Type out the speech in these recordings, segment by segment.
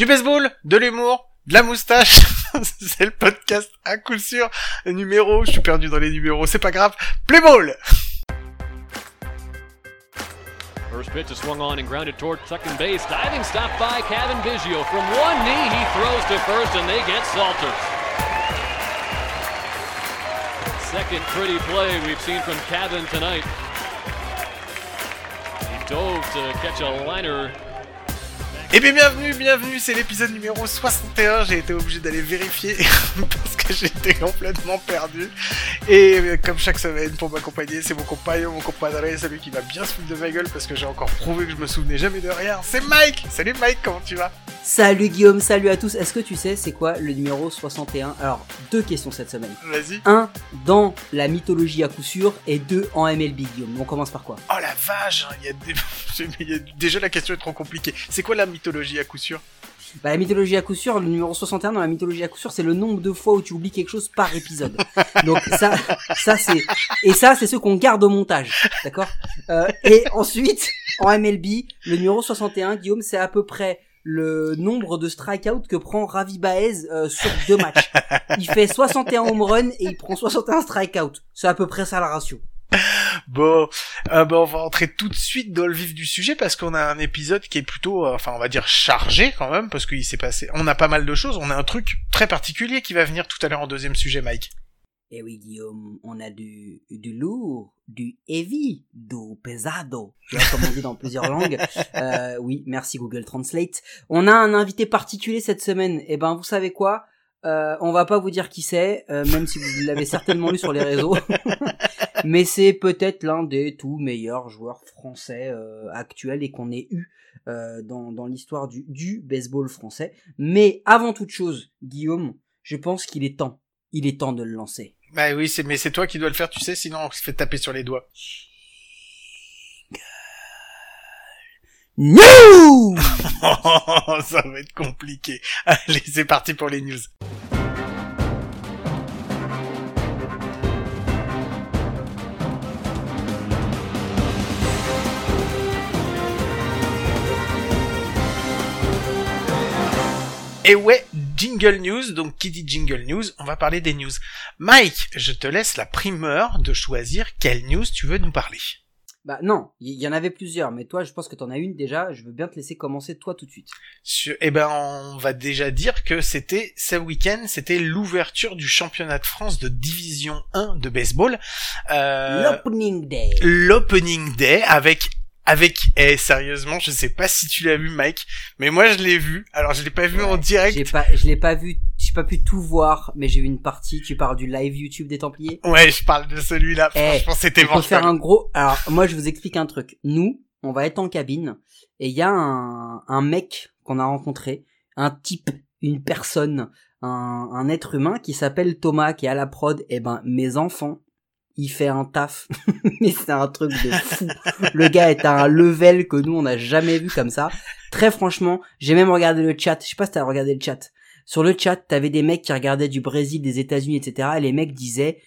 Du baseball, de l'humour, de la moustache. c'est le podcast à coup sûr. Numéro, je suis perdu dans les numéros, c'est pas grave. Play ball! First pitch is swung on and grounded toward second base. Diving stop by Kevin Biggio. From one knee, he throws to first, and they get Salters. Second pretty play we've seen from Kevin tonight. He dove to catch a liner Eh bien bienvenue, bienvenue, c'est l'épisode numéro 61, j'ai été obligé d'aller vérifier parce que j'étais complètement perdu. Et euh, comme chaque semaine, pour m'accompagner, c'est mon compagnon, mon compadre, celui qui va bien se foutre de ma gueule parce que j'ai encore prouvé que je me souvenais jamais de rien. C'est Mike Salut Mike, comment tu vas? Salut Guillaume, salut à tous. Est-ce que tu sais c'est quoi le numéro 61 Alors, deux questions cette semaine. Vas-y. Un, dans la mythologie à coup sûr, et deux, en MLB Guillaume. On commence par quoi? Oh la vache, hein, il y a des... il y a- Déjà la question est trop compliquée. C'est quoi la mythologie à coup sûr Bah la mythologie à coup sûr, le numéro 61 dans la mythologie à coup sûr, c'est le nombre de fois où tu oublies quelque chose par épisode. Donc ça, ça c'est... Et ça, c'est ce qu'on garde au montage, d'accord? Euh, Et ensuite, en MLB, le numéro 61, Guillaume, c'est à peu près le nombre de strikeouts que prend Ravi Baez euh, sur deux matchs. Il fait 61 home runs et il prend 61 strikeouts. C'est à peu près ça la ratio. Bon, euh, bah, on va entrer tout de suite dans le vif du sujet parce qu'on a un épisode qui est plutôt, euh, enfin on va dire chargé quand même parce qu'il s'est passé, on a pas mal de choses, on a un truc très particulier qui va venir tout à l'heure en deuxième sujet, Mike. Eh oui, Guillaume, on a du, du lourd, du heavy, du pesado, comme on dit dans plusieurs langues. Euh, oui, merci Google Translate. On a un invité particulier cette semaine. Eh ben, vous savez quoi? Euh, On va pas vous dire qui c'est, euh, même si vous l'avez certainement lu sur les réseaux. Mais c'est peut-être l'un des tout meilleurs joueurs français euh, actuels et qu'on ait eu euh, dans, dans l'histoire du, du baseball français. Mais avant toute chose, Guillaume, je pense qu'il est temps. Il est temps de le lancer. Bah oui, c'est mais c'est toi qui dois le faire, tu sais, sinon on se fait taper sur les doigts. News Ça va être compliqué. Allez, c'est parti pour les news. Et ouais, Jingle News, donc qui dit Jingle News, on va parler des news. Mike, je te laisse la primeur de choisir quelle news tu veux nous parler. Bah non, il y, y en avait plusieurs, mais toi je pense que t'en as une déjà, je veux bien te laisser commencer toi tout de suite. Sur- eh ben, on va déjà dire que c'était ce week-end, c'était l'ouverture du championnat de France de Division 1 de baseball. Euh, L'opening day. L'opening day avec avec eh sérieusement, je sais pas si tu l'as vu Mike, mais moi je l'ai vu. Alors je l'ai pas vu en direct. J'ai pas, je l'ai pas vu, j'ai pas pu tout voir, mais j'ai vu une partie, tu parles du live YouTube des Templiers? Ouais, je parle de celui-là. Eh, Franchement, c'était mortel. faire un gros, alors moi je vous explique un truc. Nous, on va être en cabine, et il y a un, un mec qu'on a rencontré, un type, une personne, un, un être humain qui s'appelle Thomas, qui est à la prod, et ben mes enfants, il fait un taf, mais c'est un truc de fou. Le gars est à un level que nous on n'a jamais vu comme ça. Très franchement, j'ai même regardé le chat. Je sais pas si t'as regardé le chat. Sur le chat, t'avais des mecs qui regardaient du Brésil, des États-Unis, etc. Et les mecs disaient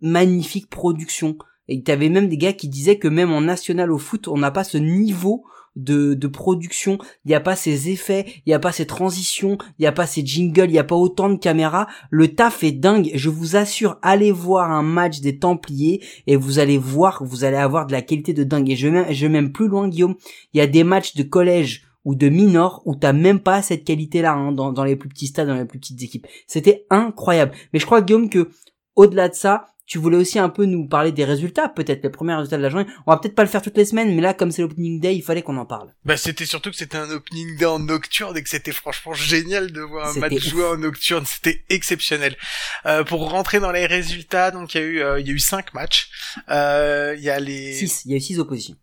magnifique production. Et t'avais même des gars qui disaient que même en national au foot, on n'a pas ce niveau de, de production, il n'y a pas ces effets, il n'y a pas ces transitions, il n'y a pas ces jingles, il n'y a pas autant de caméras. Le taf est dingue. Je vous assure, allez voir un match des Templiers et vous allez voir vous allez avoir de la qualité de dingue. Et je vais plus loin, Guillaume. Il y a des matchs de collège ou de minor où t'as même pas cette qualité-là hein, dans, dans les plus petits stades, dans les plus petites équipes. C'était incroyable. Mais je crois, Guillaume, que au-delà de ça, tu voulais aussi un peu nous parler des résultats, peut-être les premiers résultats de la journée. On va peut-être pas le faire toutes les semaines, mais là, comme c'est l'opening day, il fallait qu'on en parle. Bah, c'était surtout que c'était un opening day en nocturne et que c'était franchement génial de voir un match joué en nocturne. C'était exceptionnel. Euh, pour rentrer dans les résultats, donc il y a eu, euh, il y a eu cinq matchs. Euh, Il y a les. 6, il y a eu 6 oppositions.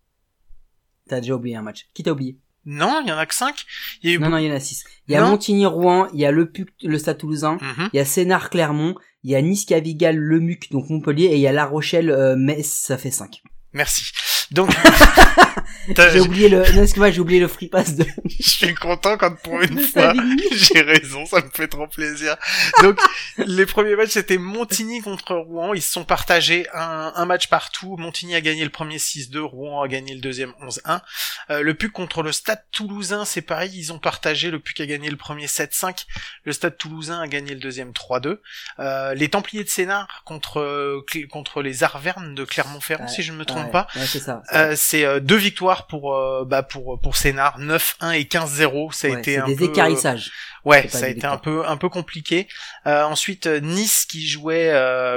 T'as déjà oublié un match. Qui t'a oublié? Non, il y en a que cinq. Il y a eu. Non, non, il y en a 6. Il y a. Montigny-Rouen, il y a le PUC, le Stade Toulousain, Mhm. il y a Sénart-Clermont, il y a Nice-Cavigal, le MUC, donc Montpellier, et il y a La Rochelle, euh, Metz, ça fait 5. Merci. Donc, j'ai oublié le, non, excuse-moi, j'ai oublié le free pass de. je suis content quand pour une fois, j'ai raison, ça me fait trop plaisir. Donc, les premiers matchs, c'était Montigny contre Rouen. Ils se sont partagés un, un match partout. Montigny a gagné le premier 6-2, Rouen a gagné le deuxième 11-1. Euh, le PUC contre le Stade Toulousain, c'est pareil, ils ont partagé. Le PUC a gagné le premier 7-5. Le Stade Toulousain a gagné le deuxième 3-2. Euh, les Templiers de Sénart contre, contre les Arvernes de Clermont-Ferrand, si je ne me trompe pas. c'est ça. Euh, c'est euh, deux victoires pour euh, bah pour pour Sénart, 9-1 et 15-0. Ça a été un des peu, écarissages. Ouais, ça a été un peu un peu compliqué. ensuite Nice qui jouait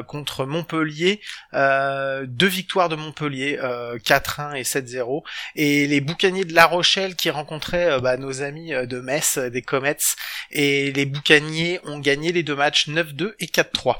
contre Montpellier, deux victoires de Montpellier, 4-1 et 7-0. Et les Boucaniers de La Rochelle qui rencontraient bah, nos amis de Metz, des Comets. Et les Boucaniers ont gagné les deux matchs 9-2 et 4-3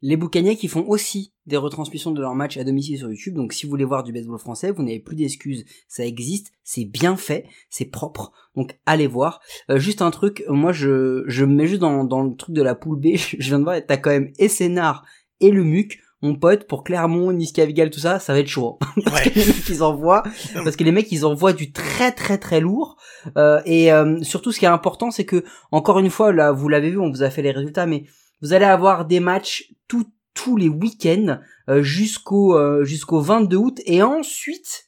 les boucaniers qui font aussi des retransmissions de leurs matchs à domicile sur YouTube. Donc si vous voulez voir du baseball français, vous n'avez plus d'excuses. Ça existe, c'est bien fait, c'est propre. Donc allez voir. Euh, juste un truc, moi je, je me mets juste dans, dans le truc de la poule B. je viens de voir, t'as quand même Essénard et le MUC. Mon pote, pour Clermont, Nice Cavigal, tout ça, ça va être chaud. Hein. parce que les mecs, ils envoient, parce que les mecs, ils envoient du très très très lourd. Euh, et euh, surtout, ce qui est important, c'est que, encore une fois, là, vous l'avez vu, on vous a fait les résultats, mais vous allez avoir des matchs tout, tous les week-ends euh, jusqu'au euh, jusqu'au 22 août. Et ensuite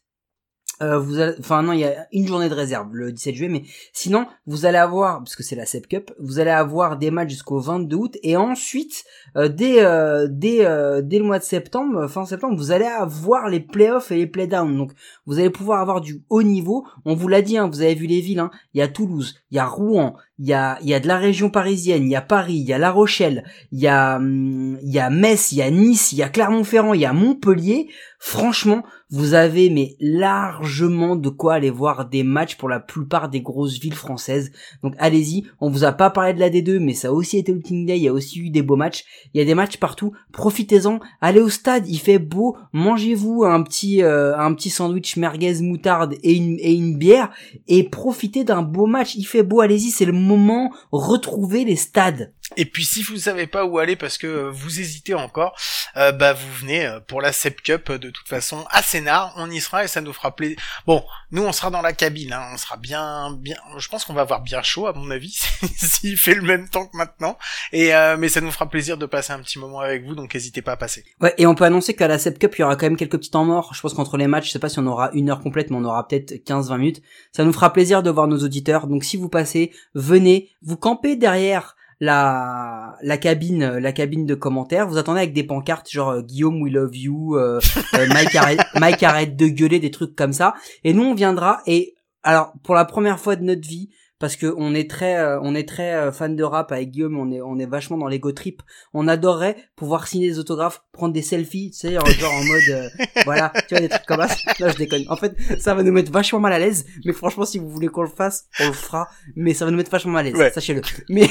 euh, vous enfin non, il y a une journée de réserve le 17 juillet, mais sinon vous allez avoir, parce que c'est la SEP Cup, vous allez avoir des matchs jusqu'au 22 août et ensuite euh, dès euh, dès dès le mois de septembre, fin septembre, vous allez avoir les playoffs et les playdowns. Donc vous allez pouvoir avoir du haut niveau. On vous l'a dit, hein, vous avez vu les villes. Hein. Il y a Toulouse, il y a Rouen, il y a il y a de la région parisienne, il y a Paris, il y a La Rochelle, il y a hum, il y a Metz, il y a Nice, il y a Clermont-Ferrand, il y a Montpellier. Franchement, vous avez mais largement de quoi aller voir des matchs pour la plupart des grosses villes françaises. Donc allez-y, on vous a pas parlé de la D2, mais ça a aussi été le King Day, il y a aussi eu des beaux matchs. Il y a des matchs partout. Profitez-en, allez au stade, il fait beau, mangez-vous un petit euh, un petit sandwich merguez moutarde et une et une bière et profitez d'un beau match. Il fait beau, allez-y, c'est le moment. Retrouvez les stades. Et puis si vous savez pas où aller parce que vous hésitez encore, euh, bah vous venez euh, pour la Sep Cup de toute façon à Sénart, on y sera et ça nous fera plaisir. Bon, nous on sera dans la cabine, hein, on sera bien, bien. Je pense qu'on va avoir bien chaud à mon avis s'il fait le même temps que maintenant. Et euh, mais ça nous fera plaisir de passer un petit moment avec vous, donc n'hésitez pas à passer. Ouais, et on peut annoncer qu'à la Sep Cup il y aura quand même quelques petits temps morts. Je pense qu'entre les matchs, je sais pas si on aura une heure complète, mais on aura peut-être 15-20 minutes. Ça nous fera plaisir de voir nos auditeurs. Donc si vous passez, venez, vous campez derrière la la cabine la cabine de commentaires. Vous attendez avec des pancartes genre euh, Guillaume we love you euh, euh, Mike arrête Mike arrête de gueuler des trucs comme ça. Et nous on viendra et alors pour la première fois de notre vie parce que on est très euh, on est très euh, fan de rap avec Guillaume on est on est vachement dans l'ego trip on adorerait pouvoir signer des autographes prendre des selfies tu sais genre en mode euh, voilà tu vois des trucs comme ça. Là je déconne. En fait ça va nous mettre vachement mal à l'aise mais franchement si vous voulez qu'on le fasse on le fera mais ça va nous mettre vachement mal à l'aise sachez-le. Mais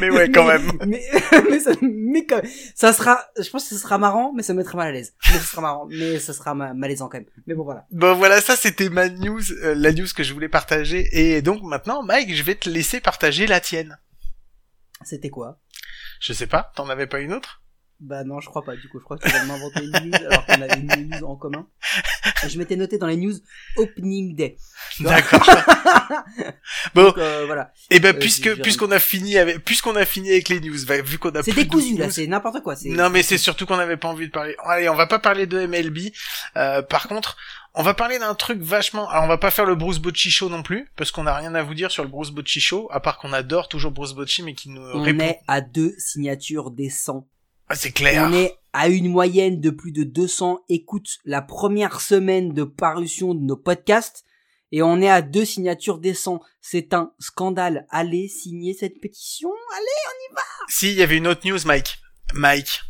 mais, ouais quand même. mais mais ça mais quand ça sera je pense que ce sera marrant mais ça me mettra mal à l'aise. Mais ce sera marrant mais ça sera malaisant quand même. Mais bon voilà. Bon voilà ça c'était ma news la news que je voulais partager. Et donc maintenant, Mike, je vais te laisser partager la tienne. C'était quoi? Je sais pas, t'en avais pas une autre? Bah non, je crois pas. Du coup, je crois que tu vas m'inventer une news alors qu'on avait une news en commun. je m'étais noté dans les news Opening Day. D'accord. bon, euh, voilà. Et eh ben euh, puisque puisqu'on a fini avec puisqu'on a fini avec les news, bah, vu qu'on a c'est décousu là, c'est n'importe quoi. Non mais c'est surtout qu'on avait pas envie de parler. Allez, on va pas parler de MLB. Euh, par contre, on va parler d'un truc vachement. Alors on va pas faire le Bruce Bocci show non plus, parce qu'on a rien à vous dire sur le Bruce Bocci show, à part qu'on adore toujours Bruce Bocci, mais qui nous on est à deux signatures des 100. Ah, c'est clair. On est à une moyenne de plus de 200 écoutes la première semaine de parution de nos podcasts. Et on est à deux signatures des 100. C'est un scandale. Allez signer cette pétition. Allez, on y va. Si, il y avait une autre news, Mike. Mike.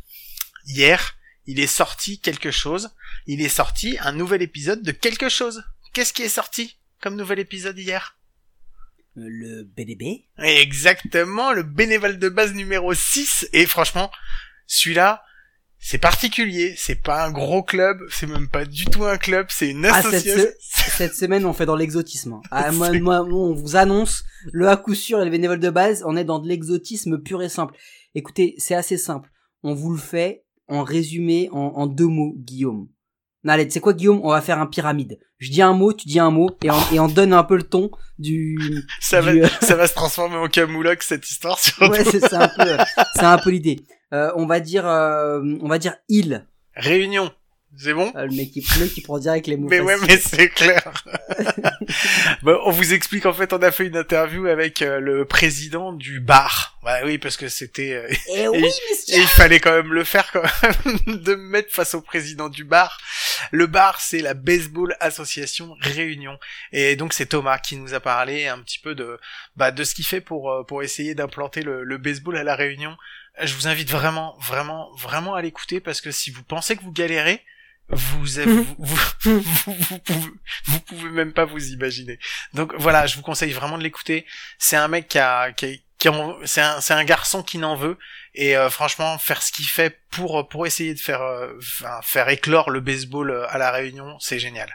Hier, il est sorti quelque chose. Il est sorti un nouvel épisode de quelque chose. Qu'est-ce qui est sorti comme nouvel épisode hier? Euh, Le BDB Exactement, le bénévole de base numéro 6. Et franchement, celui-là, c'est particulier. C'est pas un gros club, c'est même pas du tout un club, c'est une ah, association. cette, semaine, on fait dans l'exotisme. Ah, moi, moi, on vous annonce, le à coup sûr et le bénévole de base, on est dans de l'exotisme pur et simple. Écoutez, c'est assez simple. On vous le fait en résumé en, deux mots, Guillaume. Allez, tu sais quoi, Guillaume? On va faire un pyramide. Je dis un mot, tu dis un mot, et on, et on donne un peu le ton du. Ça va, euh, ça va se transformer en camoulox cette histoire. Surtout. Ouais, c'est un peu, c'est un peu l'idée. Euh, on va dire, euh, on va dire il. Réunion. C'est bon Euh, le mec qui, le mec qui prend direct les mots. Mais ouais, mais c'est clair. bon, on vous explique en fait, on a fait une interview avec euh, le président du bar. Bah oui, parce que c'était euh, Eh et il fallait quand même le faire quand même de me mettre face au président du bar. Le bar, c'est la Baseball Association Réunion. Et donc c'est Thomas qui nous a parlé un petit peu de bah, de ce qu'il fait pour euh, pour essayer d'implanter le, le baseball à la Réunion. Je vous invite vraiment, vraiment, vraiment à l'écouter parce que si vous pensez que vous galérez, vous, avez- vous, vous, vous, pouvez, vous pouvez même pas vous imaginer. Donc voilà, je vous conseille vraiment de l'écouter. C'est un mec qui a, qui, a- qui en- c'est un, c'est un garçon qui n'en veut et euh, franchement faire ce qu'il fait pour pour essayer de faire, euh, faire éclore le baseball euh, à la Réunion, c'est génial.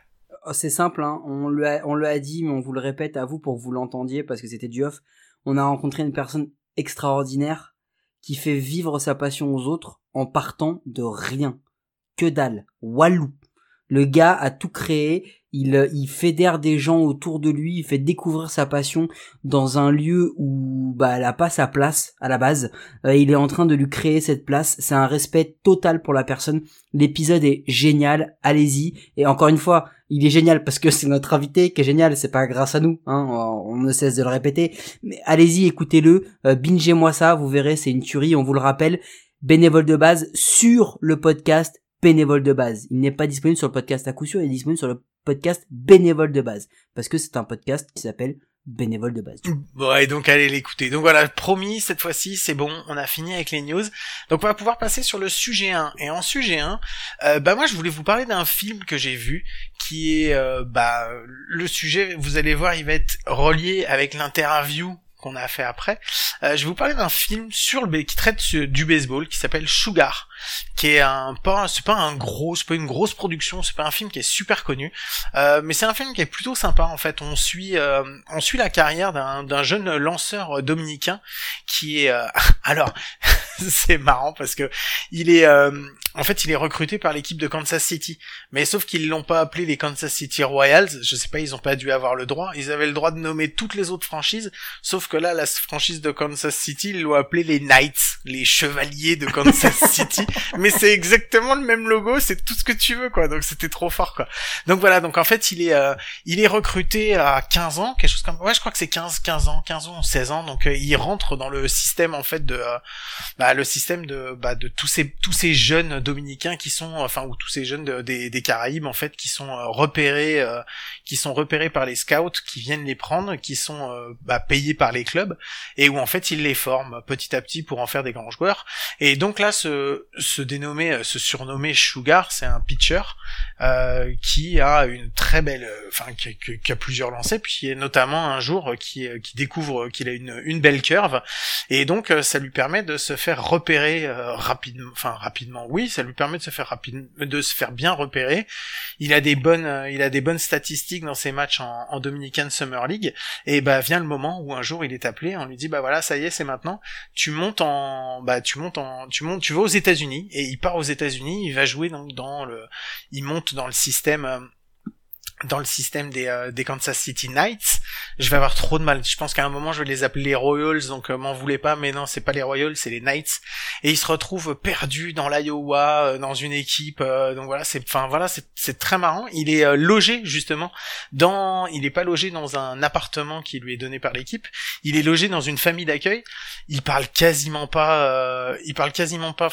Oh, C'est simple, hein. on le a, on le a dit, mais on vous le répète à vous pour que vous l'entendiez parce que c'était du off. On a rencontré une personne extraordinaire qui fait vivre sa passion aux autres en partant de rien. Que dalle. Walou. Le gars a tout créé. Il, euh, il fédère des gens autour de lui. Il fait découvrir sa passion dans un lieu où bah, elle a pas sa place à la base. Euh, il est en train de lui créer cette place. C'est un respect total pour la personne. L'épisode est génial. Allez-y. Et encore une fois, il est génial parce que c'est notre invité qui est génial. C'est pas grâce à nous. Hein. On ne cesse de le répéter. Mais allez-y, écoutez-le. Euh, bingez-moi ça. Vous verrez, c'est une tuerie. On vous le rappelle. Bénévole de base sur le podcast bénévole de base. Il n'est pas disponible sur le podcast à coup sûr. Il est disponible sur le podcast bénévole de base parce que c'est un podcast qui s'appelle bénévole de base. Bon, et donc allez l'écouter. Donc voilà, promis, cette fois-ci, c'est bon, on a fini avec les news. Donc on va pouvoir passer sur le sujet 1. Et en sujet 1, euh, bah moi je voulais vous parler d'un film que j'ai vu, qui est, euh, bah, le sujet, vous allez voir, il va être relié avec l'interview qu'on a fait après. Euh, je vais vous parler d'un film sur le qui traite du baseball, qui s'appelle Sugar, qui est un pas, c'est pas un gros, c'est pas une grosse production, c'est pas un film qui est super connu, euh, mais c'est un film qui est plutôt sympa en fait. On suit, euh, on suit la carrière d'un jeune lanceur dominicain qui est, euh, alors c'est marrant parce que il est, euh, en fait, il est recruté par l'équipe de Kansas City, mais sauf qu'ils l'ont pas appelé les Kansas City Royals. Je sais pas, ils ont pas dû avoir le droit. Ils avaient le droit de nommer toutes les autres franchises, sauf que là, la franchise de Kansas City, ils l'ont appelé les Knights, les chevaliers de Kansas City. mais c'est exactement le même logo, c'est tout ce que tu veux, quoi. Donc c'était trop fort, quoi. Donc voilà, donc en fait, il est, euh, il est recruté à 15 ans, quelque chose comme, ouais, je crois que c'est 15, 15 ans, 15 ans, 16 ans. Donc euh, il rentre dans le système, en fait, de, euh, bah, le système de, bah, de tous ces, tous ces jeunes dominicains qui sont, enfin, ou tous ces jeunes de- des, des Caraïbes, en fait, qui sont euh, repérés, euh, qui sont repérés par les scouts, qui viennent les prendre, qui sont, euh, bah, payés par les clubs, et où en fait ils les forment petit à petit pour en faire des grands joueurs. Et donc là, ce, se dénommer, euh, se surnommer Sugar, c'est un pitcher euh, qui a une très belle, enfin qui, qui- a plusieurs lancers, puis notamment un jour qui, qui découvre qu'il a une, une belle curve, et donc ça lui permet de se faire repérer euh, rapidement, enfin rapidement, oui, ça lui permet de se faire rapide, de se faire bien repérer. Il a des bonnes, euh, il a des bonnes statistiques dans ses matchs en, en Dominican Summer League, et bah vient le moment où un jour il est appelé, on lui dit bah voilà ça y est c'est maintenant, tu montes en, bah tu montes en, tu montes, tu vas aux États-Unis et il part aux États-Unis, il va jouer donc dans le, il monte dans le système. Dans le système des, euh, des Kansas City Knights, je vais avoir trop de mal. Je pense qu'à un moment je vais les appeler les Royals, donc euh, m'en voulez pas, mais non, c'est pas les Royals, c'est les Knights. Et il se retrouve perdu dans l'Iowa, euh, dans une équipe. euh, donc voilà, c'est, enfin voilà, c'est, très marrant. Il est euh, logé justement dans, il est pas logé dans un appartement qui lui est donné par l'équipe. Il est logé dans une famille d'accueil. Il parle quasiment pas, il parle quasiment pas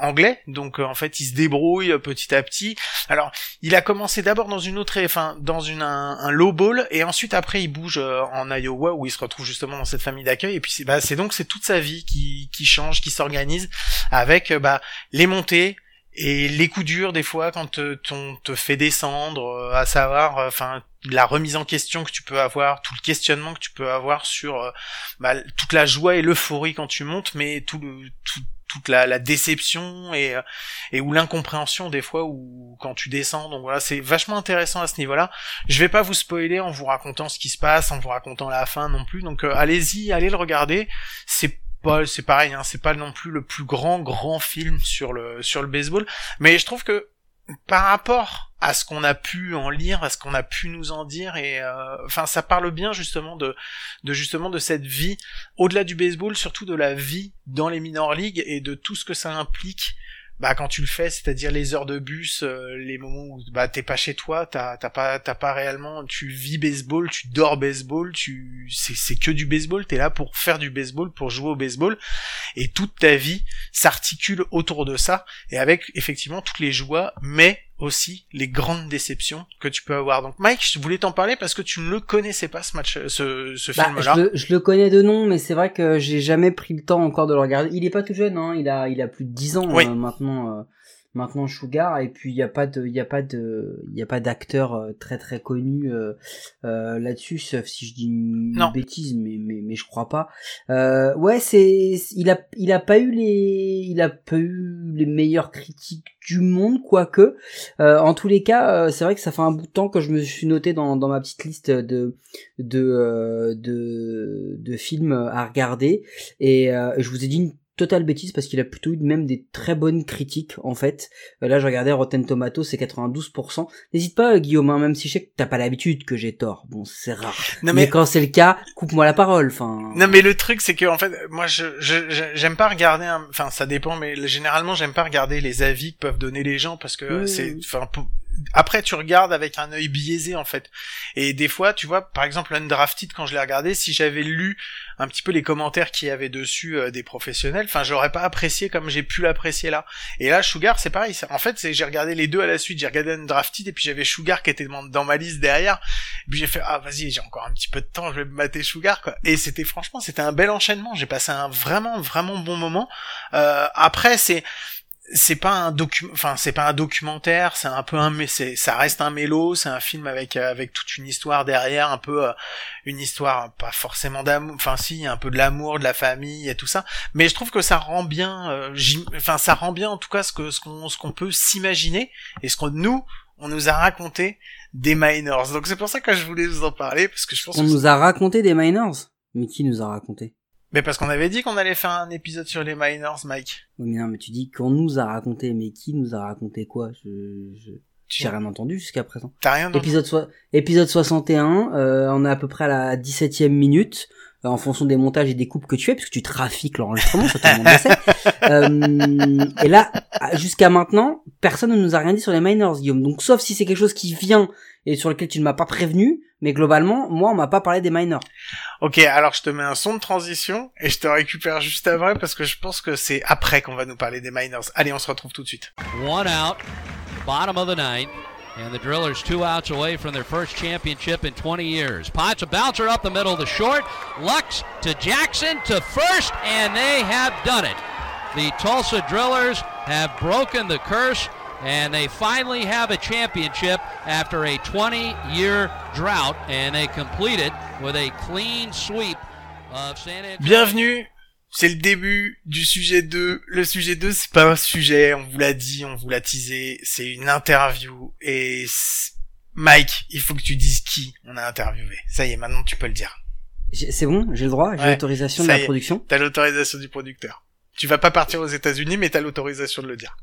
anglais. Donc en fait, il se débrouille petit à petit. Alors, il a commencé d'abord dans une autre, enfin dans un, low ball, et ensuite après il bouge euh, en Iowa où il se retrouve justement dans cette famille d'accueil. Et puis c'est, bah, donc c'est toute sa vie qui qui change, qui s'organise avec euh, bah les montées et les coups durs des fois quand on te fait descendre, euh, à savoir, enfin la remise en question que tu peux avoir, tout le questionnement que tu peux avoir sur bah, toute la joie et l'euphorie quand tu montes, mais tout le tout, toute la, déception et euh, et ou l'incompréhension des fois ou quand tu descends. Donc voilà, c'est vachement intéressant à ce niveau-là. Je vais pas vous spoiler en vous racontant ce qui se passe, en vous racontant la fin non plus. Donc euh, allez-y, allez le regarder. C'est pas, c'est pareil, hein, c'est pas non plus le plus grand grand film sur le sur le baseball, mais je trouve que par rapport à ce qu'on a pu en lire, à ce qu'on a pu nous en dire, et euh, enfin ça parle bien justement de, de justement de cette vie au-delà du baseball, surtout de la vie dans les minor leagues et de tout ce que ça implique bah quand tu le fais, c'est-à-dire les heures de bus, euh, les moments où bah t'es pas chez toi, t'as t'as pas t'as pas réellement, tu vis baseball, tu dors baseball, tu c'est c'est que du baseball, t'es là pour faire du baseball, pour jouer au baseball, et toute ta vie s'articule autour de ça et avec effectivement toutes les joies, mais aussi les grandes déceptions que tu peux avoir. Donc Mike, je voulais t'en parler parce que tu ne le connaissais pas ce match, ce, ce Bah, film-là. je, le, je le connais de nom, mais c'est vrai que j'ai jamais pris le temps encore de le regarder. Il est pas tout jeune, hein. Il a, il a plus de 10 ans Oui. euh, maintenant. Maintenant Sugar et puis il y a pas de il y a pas de il y a pas d'acteur euh, très très connu euh, euh, là-dessus sauf si je dis une Non. bêtise mais mais mais je crois pas euh, ouais c'est il a il a pas eu les il a pas eu les meilleures critiques du monde quoique euh, en tous les cas euh, c'est vrai que ça fait un bout de temps que je me suis noté dans dans ma petite liste de de euh, de de films à regarder et euh, je vous ai dit une totale bêtise parce qu'il a plutôt eu même des très bonnes critiques en fait. Euh, là je regardais Rotten Tomatoes c'est 92%. N'hésite pas euh, Guillaume hein, même si je sais que t'as pas l'habitude que j'ai tort. Bon c'est rare. Non mais... mais quand c'est le cas, coupe-moi la parole. Enfin. Non mais le truc c'est que en fait moi je j'aime pas regarder un... enfin ça dépend mais généralement j'aime pas regarder les avis que peuvent donner les gens parce que Oui, c'est oui. enfin pour- après tu regardes avec un œil biaisé en fait. Et des fois tu vois par exemple Undrafted quand je l'ai regardé si j'avais lu un petit peu les commentaires qu'il y avait dessus euh, des professionnels enfin je l'aurais pas apprécié comme j'ai pu l'apprécier là. Et là Sugar c'est pareil. En fait j'ai regardé les deux à la suite. J'ai regardé Undrafted et puis j'avais Sugar qui était dans ma liste derrière. Et puis j'ai fait ah vas-y j'ai encore un petit peu de temps je vais me mater Sugar quoi. Et c'était franchement c'était un bel enchaînement. J'ai passé un vraiment vraiment bon moment. Euh, après c'est c'est pas un docu enfin c'est pas un documentaire c'est un peu un mais c'est ça reste un mélo c'est un film avec euh, avec toute une histoire derrière un peu euh, une histoire pas forcément d'amour enfin si un peu de l'amour de la famille et tout ça. Mais je trouve que ça rend bien euh, enfin ça rend bien en tout cas ce que ce qu'on ce qu'on peut s'imaginer et ce qu'on nous on nous a raconté des minors. Donc c'est pour ça que je voulais vous en parler parce que je pense On que nous a raconté des minors? Mais qui nous a raconté? Mais parce qu'on avait dit qu'on allait faire un épisode sur les minors Mike Oui mais non mais tu dis qu'on nous a raconté mais qui nous a raconté quoi? Je je j'ai rien entendu jusqu'à présent. t'as rien entendu? Épisode, soi- épisode 61, euh, on est à peu près à la 17e minute, euh, en fonction des montages et des coupes que tu fais, puisque tu trafiques l'enregistrement, ça tout le monde le sait. Euh, et là, jusqu'à maintenant, personne ne nous a rien dit sur les minors, Guillaume. Donc, sauf si c'est quelque chose qui vient et sur lequel tu ne m'as pas prévenu, mais globalement, moi, on m'a pas parlé des minors. Ok, alors je te mets un son de transition et je te récupère juste après parce que je pense que c'est après qu'on va nous parler des minors. Allez, on se retrouve tout de suite. One out, bottom of the ninth, and the Drillers two outs away from their first championship in 20 years. Potts a bouncer up the middle to short, Lux to Jackson to first, and they have done it. The Tulsa Drillers have broken the curse, and they finally have a championship after a 20-year drought, and they complete it with a clean sweep of San Antonio. Bienvenue, c'est le début du sujet 2. Le sujet 2, c'est pas un sujet, on vous l'a dit, on vous l'a teasé, c'est une interview et Mike, il faut que tu dises qui on a interviewé. Ça y est, maintenant tu peux le dire. C'est bon, j'ai le droit, j'ai Ouais, l'autorisation de la production. T'as l'autorisation du producteur. Tu vas pas partir aux États-Unis, mais t'as l'autorisation de le dire.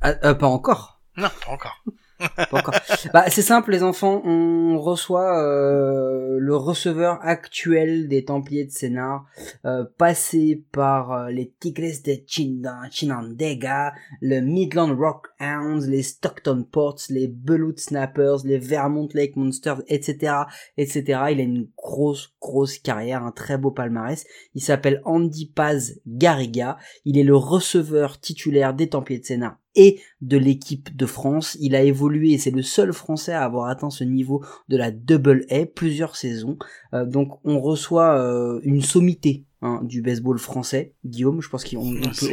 Ah, euh, pas encore. Non, pas encore. Pas encore. bah, c'est simple, les enfants. On reçoit euh, le receveur actuel des Templiers de Sénart, euh, passé par euh, les Tigres de Chin- Chinandega, le Midland Rock Hounds, les Stockton Ports, les Beloit Snappers, les Vermont Lake Monsters, etc., etc. Il a une grosse, grosse carrière, un très beau palmarès. Il s'appelle Andy Paz Garriga. Il est le receveur titulaire des Templiers de Sénart et de l'équipe de France. Il a évolué et c'est le seul Français à avoir atteint ce niveau de la Double A plusieurs saisons. Euh, donc on reçoit euh, une sommité hein, du baseball français. Guillaume, je pense qu'on on peut,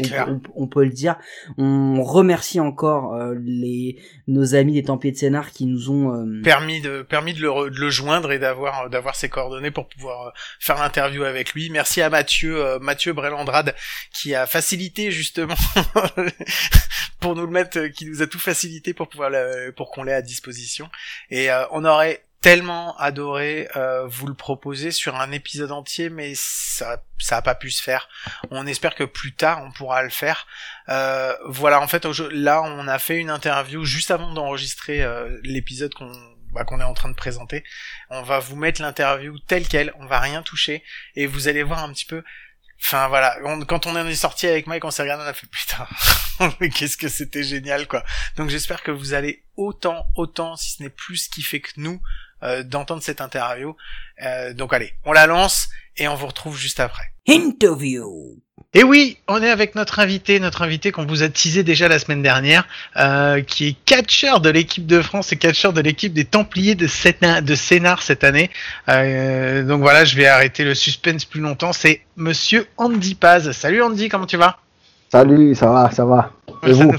on- peut le dire. On remercie encore euh, les nos amis des Templiers de Sénart qui nous ont euh, permis de permis de le, re- de le joindre et d'avoir d'avoir ses coordonnées pour pouvoir euh, faire l'interview avec lui. Merci à Mathieu euh, Mathieu Brelandrade qui a facilité justement pour nous le mettre, euh, qui nous a tout facilité pour pouvoir le- pour qu'on l'ait à disposition. Et euh, on aurait tellement adoré euh, vous le proposer sur un épisode entier, mais ça ça a pas pu se faire. On espère que plus tard on pourra le faire. Euh, voilà, en fait, là on a fait une interview juste avant d'enregistrer euh, l'épisode qu'on bah, qu'on est en train de présenter. On va vous mettre l'interview telle quelle, on va rien toucher et vous allez voir un petit peu Enfin voilà, quand on est sorti avec Mike, on s'est regardé, on a fait putain, qu'est-ce que c'était génial quoi. Donc j'espère que vous allez autant, autant, si ce n'est plus kiffer que nous, euh, d'entendre cette interview. Euh, donc allez, on la lance et on vous retrouve juste après. Interview. Et oui, on est avec notre invité, notre invité qu'on vous a teasé déjà la semaine dernière, euh, qui est catcheur de l'équipe de France et catcheur de l'équipe des Templiers de, Sénart cette année. Euh, donc voilà, je vais arrêter le suspense plus longtemps. C'est Monsieur Andy Paz. Salut Andy, comment tu vas? Salut, ça va, ça va. Et vous?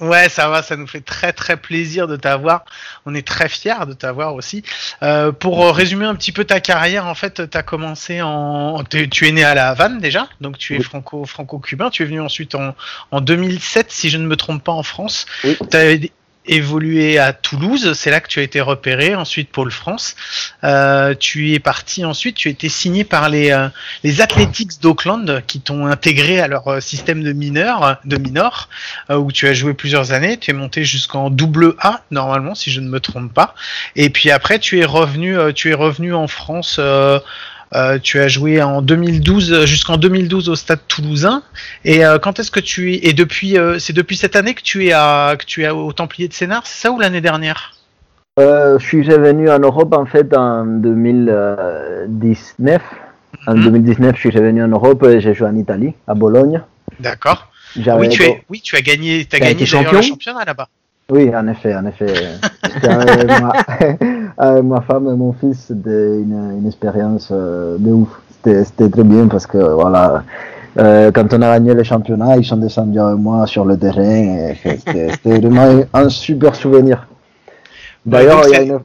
Ouais, ça va, ça nous fait très très plaisir de t'avoir. On est très fiers de t'avoir aussi. Euh, pour euh, résumer un petit peu ta carrière, en fait, tu as commencé en... Tu es né à La Havane déjà, donc tu es franco franco-cubain. Tu es venu ensuite en, en 2007, si je ne me trompe pas, en France. Oui évolué à Toulouse, c'est là que tu as été repéré, ensuite Pôle France. Euh, tu es parti ensuite, tu as été signé par les, euh, les Athletics d'Auckland qui t'ont intégré à leur euh, système de mineurs, de minors, où tu as joué plusieurs années. Tu es monté jusqu'en double A normalement, si je ne me trompe pas. Et puis après, tu es revenu, tu es revenu en France euh, tu as joué en 2012 jusqu'en 2012 au Stade Toulousain. Et euh, quand est-ce que tu es Et depuis, euh, c'est depuis cette année que tu es à que tu es au Templier de Sénart, c'est ça ou l'année dernière? Je suis venu en Europe en fait en 2019. En 2019, je suis revenu en Europe et j'ai joué en Italie, à Bologne. D'accord. Oui, tu oui, tu as gagné, as gagné champion. le championnat là-bas. Oui, en effet, en effet. avec ma, femme et mon fils, c'était une, une, expérience euh, de ouf. C'était très bien parce que voilà, euh, quand on a gagné le championnat, ils sont descendus avec moi sur le terrain. C'était vraiment un super souvenir. D'ailleurs, il y a une.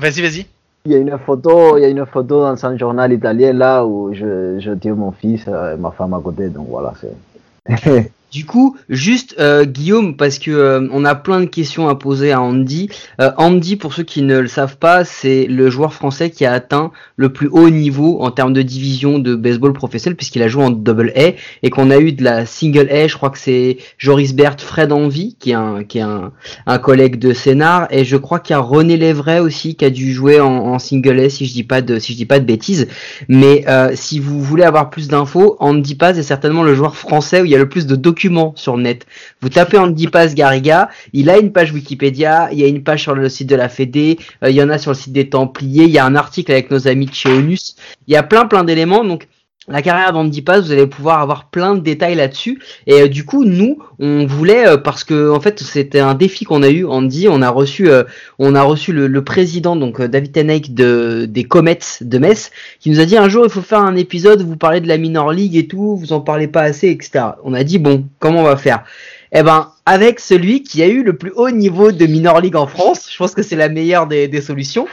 Vas-y, vas-y. Il y a une photo, il y a une photo dans un journal italien là où je, je tiens mon fils et ma femme à côté. Donc voilà, c'est. Du coup, juste euh, Guillaume, parce que euh, on a plein de questions à poser à Andy. Euh, Andy, pour ceux qui ne le savent pas, c'est le joueur français qui a atteint le plus haut niveau en termes de division de baseball professionnel, puisqu'il a joué en double A et qu'on a eu de la single A. Je crois que c'est Joris Bert, Fred Envy, qui est un qui est un, un collègue de Sénard, et je crois qu'il y a René Lévray aussi qui a dû jouer en, en, single A, si je dis pas de si je dis pas de bêtises. Mais si vous voulez avoir plus d'infos, Andy Paz est certainement le joueur français où il y a le plus de documents sur le net. Vous tapez Andy Paz Garriga, il a une page Wikipédia, il y a une page sur le site de la Fédé, euh, il y en a sur le site des Templiers, il y a un article avec nos amis de chez Onus, il y a plein plein d'éléments donc la carrière d'Andy Paz, vous allez pouvoir avoir plein de détails là-dessus. Et euh, du coup, nous, on voulait euh, parce que en fait, c'était un défi qu'on a eu. Andy, on a reçu, euh, on a reçu le, président donc David Tenek de des Comets de Metz, qui nous a dit un jour il faut faire un épisode, vous parlez de la minor league et tout, vous en parlez pas assez, etc. On a dit bon, comment on va faire? Eh ben, avec celui qui a eu le plus haut niveau de minor league en France, je pense que c'est la meilleure des, des solutions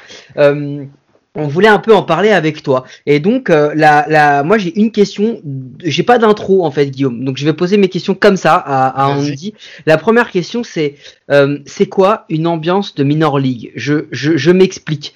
on voulait un peu en parler avec toi. Et donc, euh, la, la, moi, j'ai une question. J'ai pas d'intro en fait, Guillaume. Donc, je vais poser mes questions comme ça à, à Andy. La première question, c'est euh, c'est quoi une ambiance de minor league? Je, je, je m'explique.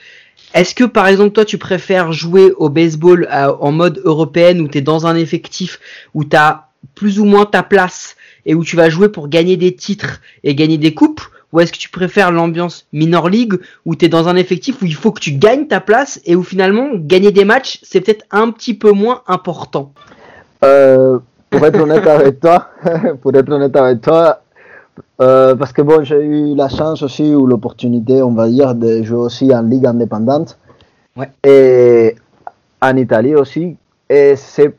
Est-ce que par exemple toi tu préfères jouer au baseball euh, en mode européenne où tu es dans un effectif où tu as plus ou moins ta place et où tu vas jouer pour gagner des titres et gagner des coupes? Ou est-ce que tu préfères l'ambiance minor league où tu es dans un effectif où il faut que tu gagnes ta place et où finalement gagner des matchs c'est peut-être un petit peu moins important? Euh, Pour être honnête avec toi, pour être honnête avec toi, euh, parce que bon, j'ai eu la chance aussi ou l'opportunité, on va dire, de jouer aussi en ligue indépendante. Ouais. Et en Italie aussi. Et c'est,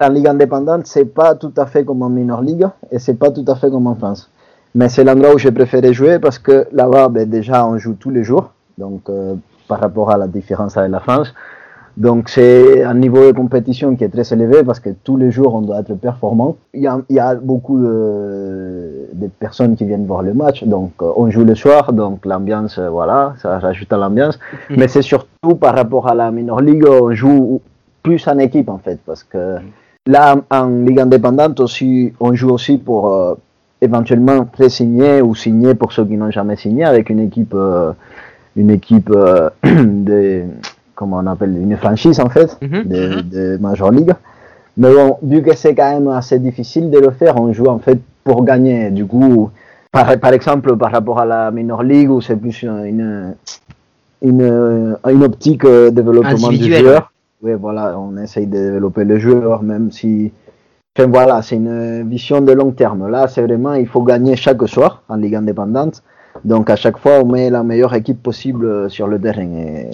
en ligue indépendante, c'est pas tout à fait comme en minor league et c'est pas tout à fait comme en France. Mais c'est l'endroit où j'ai préféré jouer parce que là-bas, ben, déjà, on joue tous les jours. Donc, euh, par rapport à la différence avec la France. Donc, c'est un niveau de compétition qui est très élevé parce que tous les jours, on doit être performant. Il y a, il y a beaucoup de, de, personnes qui viennent voir le match. Donc, euh, on joue le soir. Donc, l'ambiance, euh, voilà, ça rajoute à l'ambiance. Mais c'est surtout par rapport à la minor league, on joue plus en équipe, en fait. Parce que là, en ligue indépendante aussi, on joue aussi pour, éventuellement pré-signé ou signé pour ceux qui n'ont jamais signé avec une équipe euh, une équipe euh, de, comment on appelle, une franchise en fait, Mhm. de, de Major League. Mais bon, vu que c'est quand même assez difficile de le faire, on joue en fait pour gagner. Du coup, par, par exemple, par rapport à la Minor League, où c'est plus une, une, une optique euh, développement du joueur. Oui, voilà, on essaye de développer le joueur, même si. Enfin, voilà, c'est une vision de long terme. Là, c'est vraiment, il faut gagner chaque soir en Ligue indépendante. Donc, à chaque fois, on met la meilleure équipe possible euh, sur le terrain. Et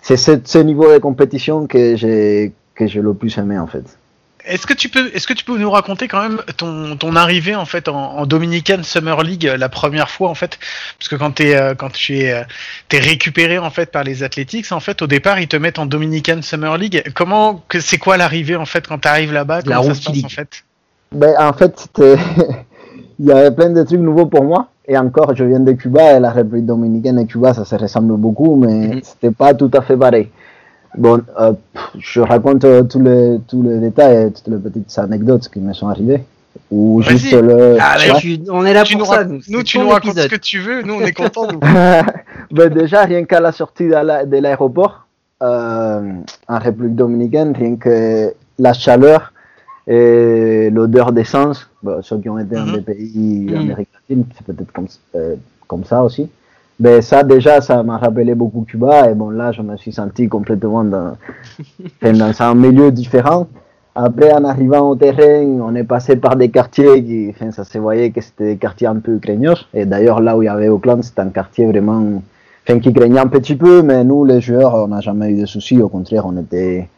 c'est ce, ce niveau de compétition que j'ai que j'ai le plus aimé, en fait. Est-ce que tu peux, est-ce que tu peux nous raconter quand même ton, ton arrivée en fait en, en Dominican Summer League euh, la première fois en fait, parce que quand t'es euh, quand tu es euh, t'es récupéré en fait par les Athletics, en fait au départ ils te mettent en Dominican Summer League. Comment que c'est quoi l'arrivée en fait quand t'arrives là-bas? La Comment ça se passe en fait? Ben, en fait, c'était- il y avait plein de trucs nouveaux pour moi. Et encore, je viens de Cuba et la République dominicaine et Cuba, ça se ressemble beaucoup, mais Mhm. c'était pas tout à fait pareil. Bon, euh, pff, je raconte euh, tous les, tous les détails et toutes les petites anecdotes qui me sont arrivées. Ou Vas-y. juste le. Ah, Ouais, Ouais. tu- on est là Tu pour nous, ça. rac- nous, tu nous racontes épisode. ce que tu veux, nous on est contents. ben déjà, rien qu'à la sortie de la- de l'aéroport, euh, en République dominicaine, rien que la chaleur et l'odeur d'essence, bon, ceux qui ont été dans Mhm. des pays Mhm. d'Amérique latine, c'est peut-être comme, euh, comme ça aussi. Mais ça, déjà, ça m'a rappelé beaucoup Cuba. Et bon, là, je me suis senti complètement dans, dans un milieu différent. Après, en arrivant au terrain, on est passé par des quartiers qui, enfin, ça se voyait que c'était des quartiers un peu craignos. Et d'ailleurs, là où il y avait Auckland, c'était un quartier vraiment, enfin, qui craignait un petit peu, mais nous, les joueurs, on n'a jamais eu de soucis. Au contraire, on était,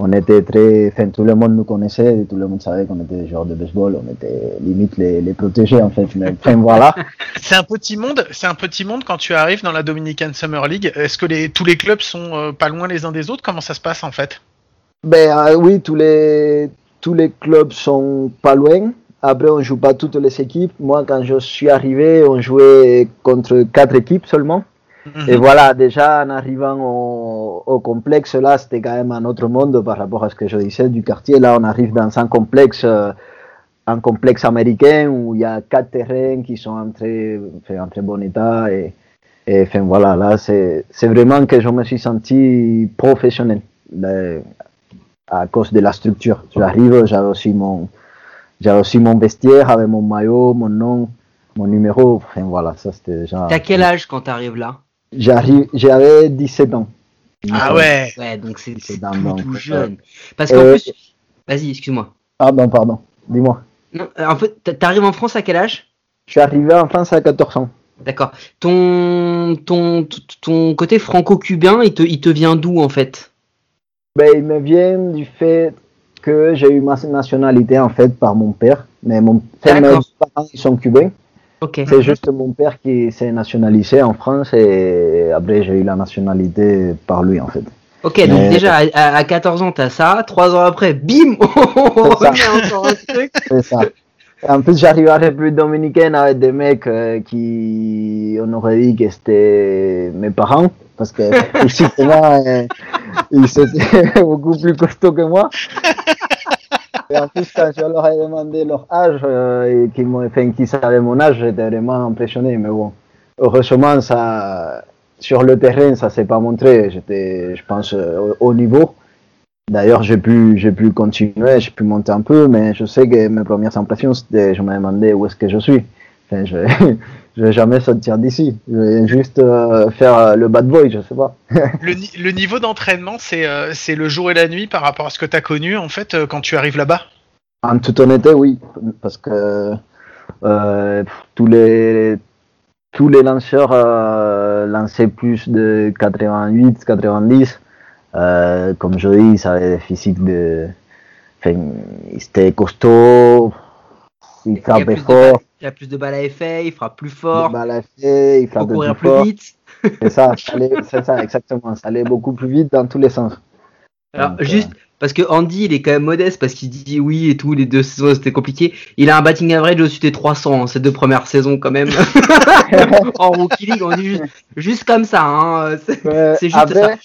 on était très, enfin, tout le monde nous connaissait, et tout le monde savait qu'on était des joueurs de baseball. On était limite les, les protégés, en fait. Mais, enfin, voilà. C'est un petit monde, c'est un petit monde quand tu arrives dans la Dominican Summer League. Est-ce que les, tous les clubs sont euh, pas loin les uns des autres? Comment ça se passe en fait? Ben euh, oui, tous les, tous les clubs sont pas loin. Après, on joue pas toutes les équipes. Moi, quand je suis arrivé, on jouait contre quatre équipes seulement. Et voilà, déjà en arrivant au, au complexe, là, c'était quand même un autre monde par rapport à ce que je disais du quartier. Là, on arrive dans un complexe, euh, un complexe américain où il y a quatre terrains qui sont en très, enfin, en très bon état. Et, et enfin, voilà, là, c'est vraiment que je me suis senti professionnel de- à cause de la structure. J'arrive, j'avais aussi mon, j'avais aussi mon vestiaire avec mon maillot, mon nom, mon numéro. Enfin, voilà, ça c'était déjà. T'as quel âge quand t'arrives là? J'avais 17 ans. Ah ouais. Ouais, donc c'est tout, mon- tout jeune. Parce qu'en Euh, plus, vas-y, excuse-moi. Pardon, pardon. Dis-moi. Non, euh, en fait, t'a- t'arrives en France à quel âge? Je suis arrivé en France à 14 ans. D'accord. Ton, ton, ton, côté franco-cubain, il te, il te vient d'où en fait? Ben, il me vient du fait que j'ai eu ma nationalité en fait par mon père. Mais mon enfin, mes parents ils sont cubains. C'est juste mon père qui s'est nationalisé en France et après j'ai eu la nationalité par lui en fait. Ok, donc déjà à, à- à 14 ans t'as ça, 3 ans après, bim, on C'est ça. revient encore un truc. C'est ça. Et en plus, j'arrive à la République dominicaine avec des mecs euh, qui, on aurait dit que c'était mes parents, parce que moi, euh, ils étaient beaucoup plus costauds que moi. Et en plus, quand je leur ai demandé leur âge euh, et qu'ils enfin, qu'ils savaient mon âge, j'étais vraiment impressionné. Mais bon, heureusement, ça, sur le terrain, ça s'est pas montré. J'étais, je pense, euh, au, au niveau. D'ailleurs, j'ai pu, pu continuer, j'ai pu monter un peu, mais je sais que mes premières impressions, c'était, je me demandais où est-ce que je suis. je vais jamais sortir d'ici. Je vais juste euh, faire euh, le bad boy, je sais pas. Le, ni- le niveau d'entraînement, c'est euh, c'est le jour et la nuit par rapport à ce que tu as connu en fait euh, quand tu arrives là-bas? En toute honnêteté, oui, parce que euh, tous les tous les lanceurs euh, lançaient plus de 88, 90. Euh, comme je dis, ça avait des physiques de, enfin, ils étaient costauds, ils Il y, a frappaient plus de fort. Il a plus de balles à effet, il frappe plus fort, Il à frappe courir plus vite. C'est ça, c'est ça, exactement. Ça allait beaucoup plus vite dans tous les sens. Alors Donc, euh, juste parce que Andy il est quand même modeste parce qu'il dit oui et tout, les deux saisons c'était compliqué. Il a un batting average au-dessus des 300 hein, ces deux premières saisons quand même. en rookie league, on dit juste, juste comme ça. Hein, c'est euh, c'est juste après, ça.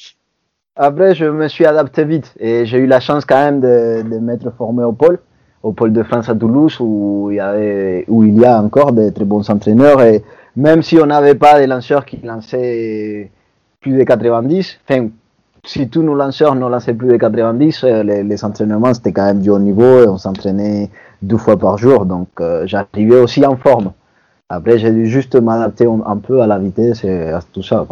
Après, je me suis adapté vite et j'ai eu la chance quand même de, de m'être formé au pôle, au pôle de France à Toulouse où il y, avait, où il y a encore de très bons entraîneurs et même si on n'avait pas des lanceurs qui lançaient plus de 90. Enfin, si tous nos lanceurs ne lançaient plus de 90, euh, les, entraînements c'était quand même du haut niveau et on s'entraînait deux fois par jour. Donc euh, j'arrivais aussi en forme. Après, j'ai dû juste m'adapter un, peu à la vitesse et à tout ça.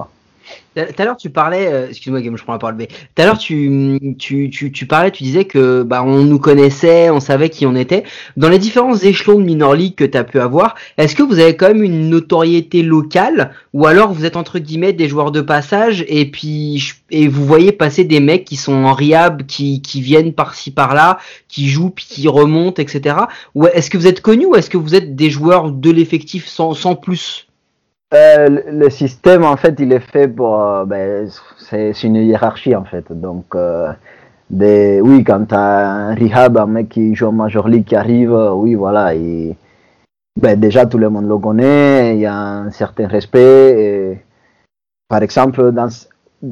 Tout à l'heure, tu parlais, euh, excuse-moi, Game, je prends la parole, mais tout à l'heure, tu, tu, tu, tu parlais, tu disais que bah, on nous connaissait, on savait qui on était. Dans les différents échelons de minor league que tu as pu avoir, est-ce que vous avez quand même une notoriété locale ou alors vous êtes entre guillemets des joueurs de passage et puis et vous voyez passer des mecs qui sont en riab, qui, qui viennent par-ci par-là, qui jouent puis qui remontent, etc. Ou est-ce que vous êtes connus ou est-ce que vous êtes des joueurs de l'effectif sans, sans plus? Euh, le- système, en fait, il est fait pour. euh, ben, c'est une hiérarchie, en fait. Donc, euh, des, oui, quand tu as un rehab, un mec qui joue en Major League qui arrive, oui, voilà. il- ben, déjà, tout le monde le connaît, il y a un certain respect. Et, par exemple, dans,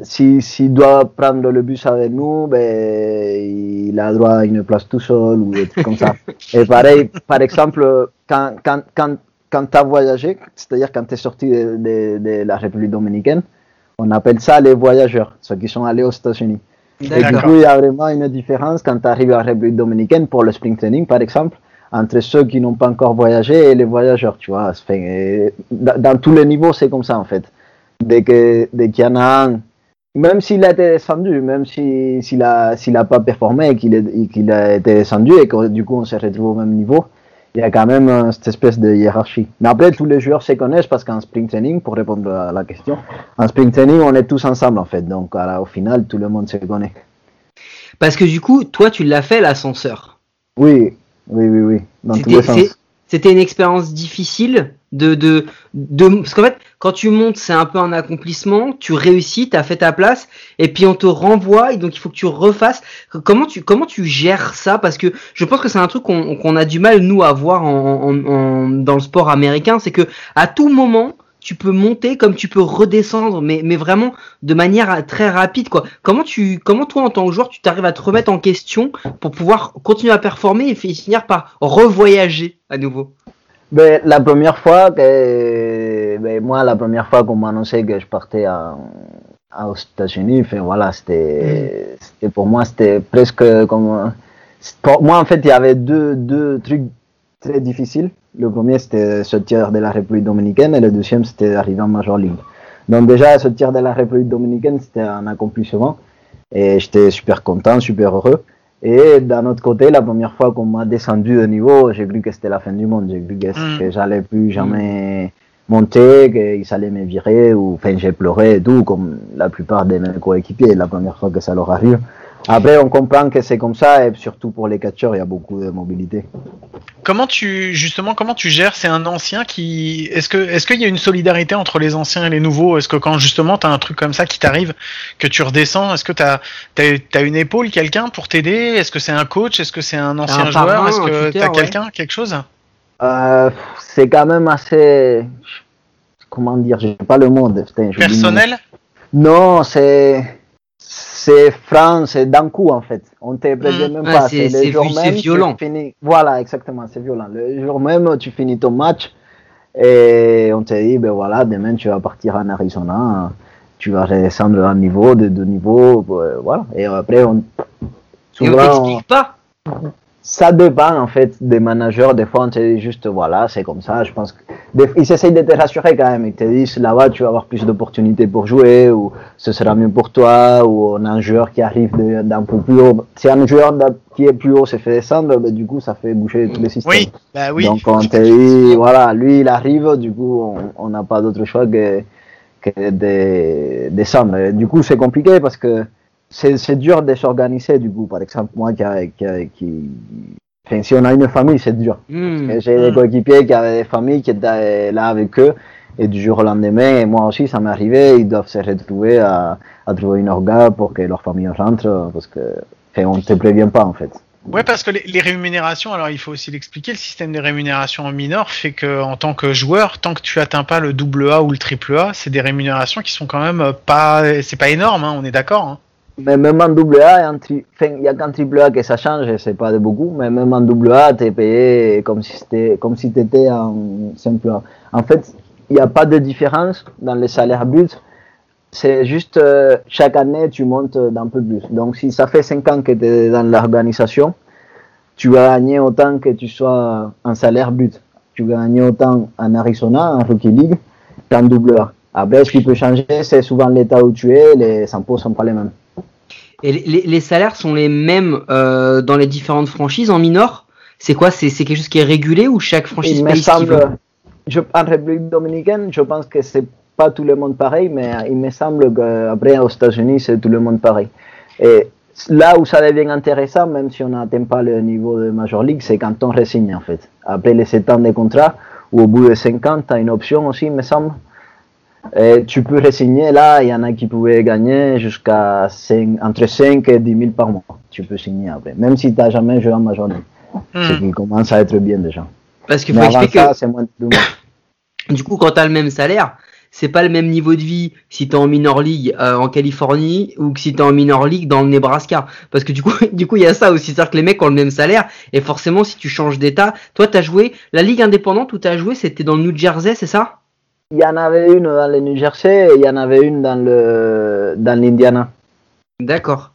si- s'il doit prendre le bus avec nous, ben, il a droit à une place tout seul ou des trucs comme ça. Et pareil, par exemple, quand, quand, quand, quand tu as voyagé, c'est-à-dire quand tu es sorti de, de- de la République dominicaine, on appelle ça les voyageurs, ceux qui sont allés aux États-Unis. Et du coup, il y a vraiment une différence quand tu arrives à la République dominicaine pour le spring training, par exemple, entre ceux qui n'ont pas encore voyagé et les voyageurs, tu vois. Enfin, euh, dans, dans tous les niveaux, c'est comme ça, en fait. Dès que- dès qu'il y en a un, même s'il a été descendu, même si- s'il a, s'il a pas performé et qu'il qu'il a été descendu et que du coup on se retrouve au même niveau, il y a quand même euh, cette espèce de hiérarchie. Mais après, tous les joueurs se connaissent parce qu'en spring training, pour répondre à la question, en spring training, on est tous ensemble en fait. Donc au final, tout le monde se connaît. Parce que du coup, toi, tu l'as fait l'ascenseur. Oui, oui, oui, oui. Dans tous C'était- les sens. c'est- C'était une expérience difficile de, de, de, parce qu'en fait, quand tu montes, c'est un peu un accomplissement, tu réussis, tu as fait ta place, et puis on te renvoie, et donc il faut que tu refasses. Comment tu, comment tu gères ça? Parce que je pense que c'est un truc qu'on qu'on a du mal, nous, à voir en, en- en- dans le sport américain, c'est que à tout moment, tu peux monter comme tu peux redescendre, mais, mais vraiment de manière très rapide, quoi. Comment tu, comment toi, en tant que joueur, tu t'arrives à te remettre en question pour pouvoir continuer à performer et finir par revoyager à nouveau? Ben, la première fois que ben, moi la première fois qu'on m'a annoncé que je partais à, à- aux États-Unis, voilà, c'était c'était pour moi c'était presque comme pour moi en fait il y avait deux deux trucs très difficiles. Le premier c'était sortir de la République dominicaine et le deuxième c'était arriver en Major League. Donc déjà sortir de la République dominicaine c'était un accomplissement et j'étais super content, super heureux. Et d'un autre côté, la première fois qu'on m'a descendu de niveau, j'ai cru que c'était la fin du monde. J'ai cru que, Mm. que j'allais plus jamais monter, qu'ils allaient me virer, ou enfin j'ai pleuré et tout, comme la plupart de mes coéquipiers, la première fois que ça leur arrive. Après, on comprend que c'est comme ça, et surtout pour les catcheurs, il y a beaucoup de mobilité. Comment tu justement comment tu gères? C'est un ancien qui est-ce que est-ce qu'il y a une solidarité entre les anciens et les nouveaux? Est-ce que quand justement t'as un truc comme ça qui t'arrive, que tu redescends, est-ce que t'as as, une épaule, quelqu'un pour t'aider? Est-ce que c'est un coach? Est-ce que c'est un ancien Un joueur? Est-ce que t'as ouais. quelqu'un, quelque chose? Euh, c'est quand même assez. Comment dire J'ai pas le mot. de- putain, j'oublie le mot. Personnel? Non, c'est. C'est franc, c'est d'un coup en fait. On te prévient Mm. même Ouais, pas. c'est- le jour même, violent. finis- Voilà, exactement, c'est violent. Le jour même, tu finis ton match et on te dit, ben voilà, demain tu vas partir en Arizona, tu vas redescendre un niveau, de deux niveaux, euh, voilà. Et après, on. Et Souvent, on- t'explique pas. Ça dépend en fait des managers. Des fois, on te dit juste voilà, c'est comme ça. Je pense que des- ils essayent de te rassurer quand même. Ils te disent là-bas, tu vas avoir plus d'opportunités pour jouer ou ce sera mieux pour toi ou on a un joueur qui arrive d'un peu plus haut. Si un joueur qui est plus haut se fait descendre, ben, du coup, ça fait bouger tous les systèmes. Oui, bah oui. Donc on te dit voilà, lui il arrive, du coup on- n'a pas d'autre choix que, que de descendre. Du coup c'est compliqué parce que c'est c'est dur de s'organiser du coup. Par exemple moi qui, qui, a- qui enfin, si on a une famille c'est dur. Hmm. J'ai des Mm. coéquipiers qui avaient des familles qui étaient là avec eux et du jour au lendemain, et moi aussi ça m'est arrivé, ils doivent se retrouver à, à trouver une orga pour que leur famille rentre parce que enfin, on ne te prévient pas en fait. Ouais, parce que les, les rémunérations, alors il faut aussi l'expliquer, le système des rémunérations en minor fait que en tant que joueur, tant que tu atteins pas le double A ou le triple A, c'est des rémunérations qui sont quand même pas, c'est pas énorme, hein, on est d'accord. Hein. Mais même en double A, il y a qu'en triple A que ça change, c'est pas de beaucoup, mais même en double A, t'es payé comme si si t'étais en simple A. En fait, il n'y a pas de différence dans les salaires bruts c'est juste euh, chaque année tu montes d'un peu plus. Donc si ça fait 5 ans que tu es dans l'organisation, tu vas gagner autant que tu sois en salaire but. Tu vas gagner autant en Arizona, en Rookie League, qu'en double A. Après, ce qui peut changer, c'est souvent l'état où tu es, les impôts sont pas les mêmes. Et les, les salaires sont les mêmes euh, dans les différentes franchises en minor? C'est quoi? C'est quelque chose qui est régulé ou chaque franchise paye ce veut? je, en République dominicaine, je pense que c'est pas tout le monde pareil, mais il me semble qu'après aux États-Unis, c'est tout le monde pareil. Et là où ça devient intéressant, même si on n'atteint pas le niveau de Major League, c'est quand on resigne en fait. Après les 7 ans de contrat, ou au bout de 5 ans, tu as une option aussi, il me semble. Et tu peux resigner là, il y en a qui pouvaient gagner jusqu'à 5 entre 5 et 10 000 par mois. Tu peux signer après, même si tu n'as jamais joué en Major League. Ce Hmm. qui commence à être bien déjà. Parce qu'il faut expliquer ça, c'est moins de que du coup, quand tu as le même salaire, c'est pas le même niveau de vie si tu es en minor league euh, en Californie ou que si tu es en minor league dans le Nebraska. Parce que du coup, du coup, il y a ça aussi, c'est-à-dire que les mecs ont le même salaire et forcément, si tu changes d'état, toi, tu as joué la ligue indépendante où tu as joué, c'était dans le New Jersey, c'est ça? Il y en avait une dans le New Jersey et il y en avait une dans le dans l'Indiana. D'accord.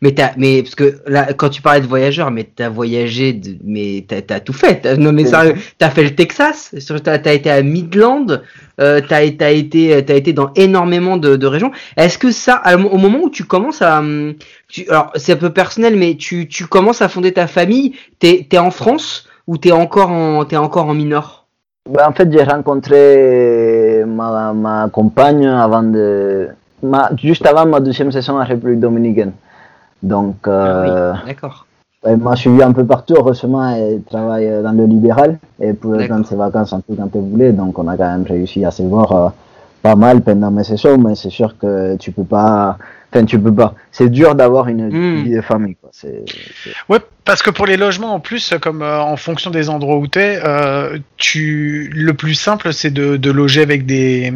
Mais t'as, mais parce que là, quand tu parlais de voyageurs, mais t'as voyagé, de, mais t'as, t'as tout fait. T'as- non mais sérieux, t'as fait le Texas, t'as, t'as été à Midland, euh, t'as, t'as été, t'as été dans énormément de, de régions. Est-ce que ça, au moment où tu commences à, hum, tu, alors c'est un peu personnel, mais tu, tu commences à fonder ta famille, t'es, t'es en France ou t'es encore en, t'es encore en minor Ben, en fait, j'ai rencontré ma, ma compagne avant de, ma, juste avant ma deuxième saison en République dominicaine. Donc, euh, Ah oui, d'accord. elle m'a suivi un peu partout. Heureusement, elle travaille dans le libéral et pouvait prendre ses vacances un peu quand elle voulait. Donc, on a quand même réussi à se voir euh, pas mal pendant mes saisons, mais c'est sûr que tu peux pas. Enfin, tu peux pas. C'est dur d'avoir une Hmm. vie de famille. Quoi. C'est, c'est- Ouais, parce que pour les logements, en plus, comme euh, en fonction des endroits où t'es, euh, tu, le plus simple, c'est de, de loger avec des,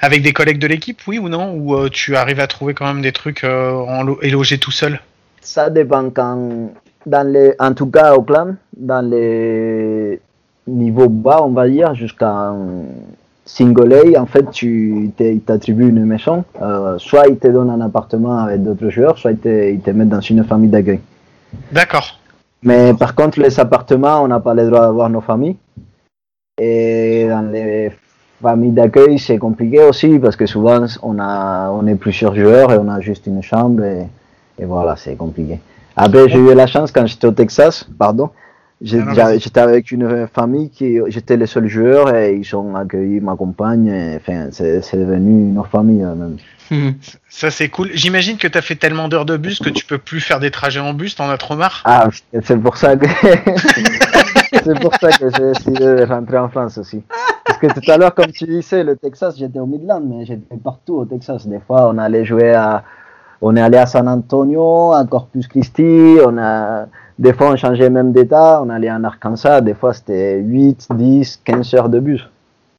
avec des collègues de l'équipe, oui ou non, ou euh, tu arrives à trouver quand même des trucs euh, en lo- et loger tout seul? Ça dépend quand, dans les, en tout cas au clan, dans les niveaux bas, on va dire, jusqu'à single A, en fait, tu ils t'attribuent une maison. Euh, soit ils te donnent un appartement avec d'autres joueurs, soit ils te, ils te mettent dans une famille d'accueil. D'accord. Mais par contre, les appartements, on n'a pas le droit d'avoir nos familles. Et dans les familles d'accueil, c'est compliqué aussi parce que souvent, on, a, on est plusieurs joueurs et on a juste une chambre et, et voilà, c'est compliqué. Après, j'ai eu la chance quand j'étais au Texas, pardon, Ah j'étais avec une famille qui, j'étais le seul joueur et ils ont accueilli ma compagne. et, Enfin, c'est c'est devenu une famille euh, même. Hum. Ça c'est cool. J'imagine que t'as fait tellement d'heures de bus que tu peux plus faire des trajets en bus, t'en as trop marre? Ah, c'est pour ça que c'est pour ça que j'ai décidé de rentrer en France aussi. Parce que tout à l'heure, comme tu disais, le Texas, j'étais au Midland, mais j'étais partout au Texas. Des fois, on allait jouer à, on est allé à San Antonio, à Corpus Christi, on a, des fois, on changeait même d'état, on allait en Arkansas, des fois, c'était 8, 10, 15 heures de bus.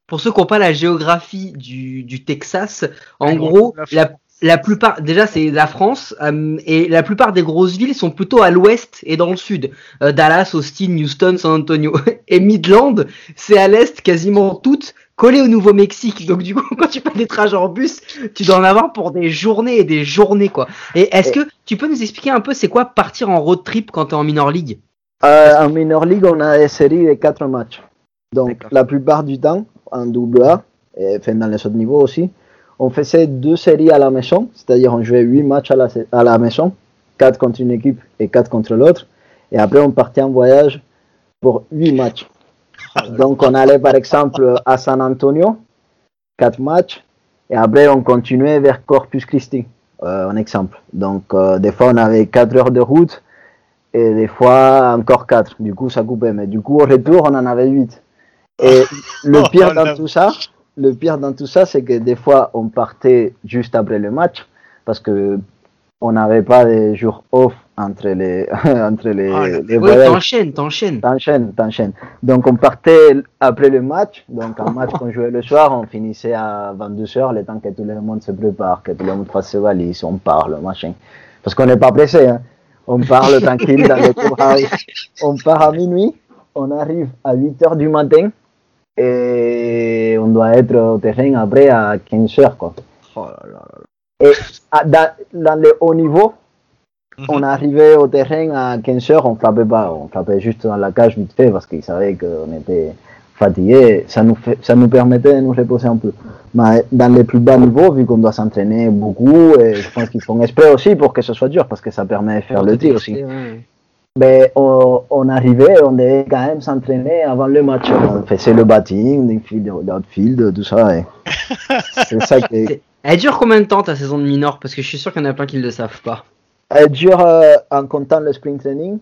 Pour ceux qui n'ont pas la géographie du, du Texas, en Ouais, gros, la la, la plupart, déjà c'est la France, euh, et la plupart des grosses villes sont plutôt à l'ouest et dans le sud. Euh, Dallas, Austin, Houston, San Antonio. Et Midland, c'est à l'est quasiment toutes collées au Nouveau-Mexique. Donc du coup, quand tu fais des trajets en bus, tu dois en avoir pour des journées et des journées, quoi. Et est-ce que tu peux nous expliquer un peu c'est quoi partir en road trip quand tu es en minor league? Euh, en minor league, on a des séries de 4 matchs. Donc, la plupart du temps, en double A, et dans les autres niveaux aussi, on faisait deux séries à la maison, c'est-à-dire on jouait 8 matchs à la, à la maison, 4 contre une équipe et 4 contre l'autre, et après on partait en voyage pour 8 matchs. Donc, on allait par exemple à San Antonio, 4 matchs, et après on continuait vers Corpus Christi, euh, un exemple. Donc, euh, des fois on avait 4 heures de route, et des fois encore 4. Du coup, ça coupait. Mais du coup, au retour, on en avait 8. Et le Oh, pire la dans tout ça, le pire dans tout ça, c'est que des fois, on partait juste après le match parce que on n'avait pas de jours off entre les, entre les, Oh les Oui, t'enchaînes, t'enchaînes. T'enchaînes, t'enchaînes. Donc on partait après le match, donc un match qu'on jouait le soir, on finissait à 22h, le temps que tout le monde se prépare, que tout le monde fasse ses valises, on parle, machin. Parce qu'on n'est pas pressé, hein. on parle tranquille dans le courage. On part à minuit, on arrive à 8h du matin et on doit être au terrain après à 15h. Quoi. Oh là là là. Et dans, dans le haut niveau, on arrivait au terrain à 15 heures, on frappait pas, on frappait juste dans la cage vite fait parce qu'ils savaient qu'on était fatigués. Ça nous, fait, ça nous permettait de nous reposer un peu. Mais dans les plus bas niveaux, vu qu'on doit s'entraîner beaucoup, et je pense qu'ils font exprès aussi pour que ce soit dur parce que ça permet de faire le tir aussi. Mais on, on, arrivait, on devait quand même s'entraîner avant le match. On faisait le batting, l'outfield, tout ça. C'est ça qui Elle dure combien de temps ta saison de minor Parce que je suis sûr qu'il y en a plein qui ne le savent pas. Elle dure euh, en comptant le spring training,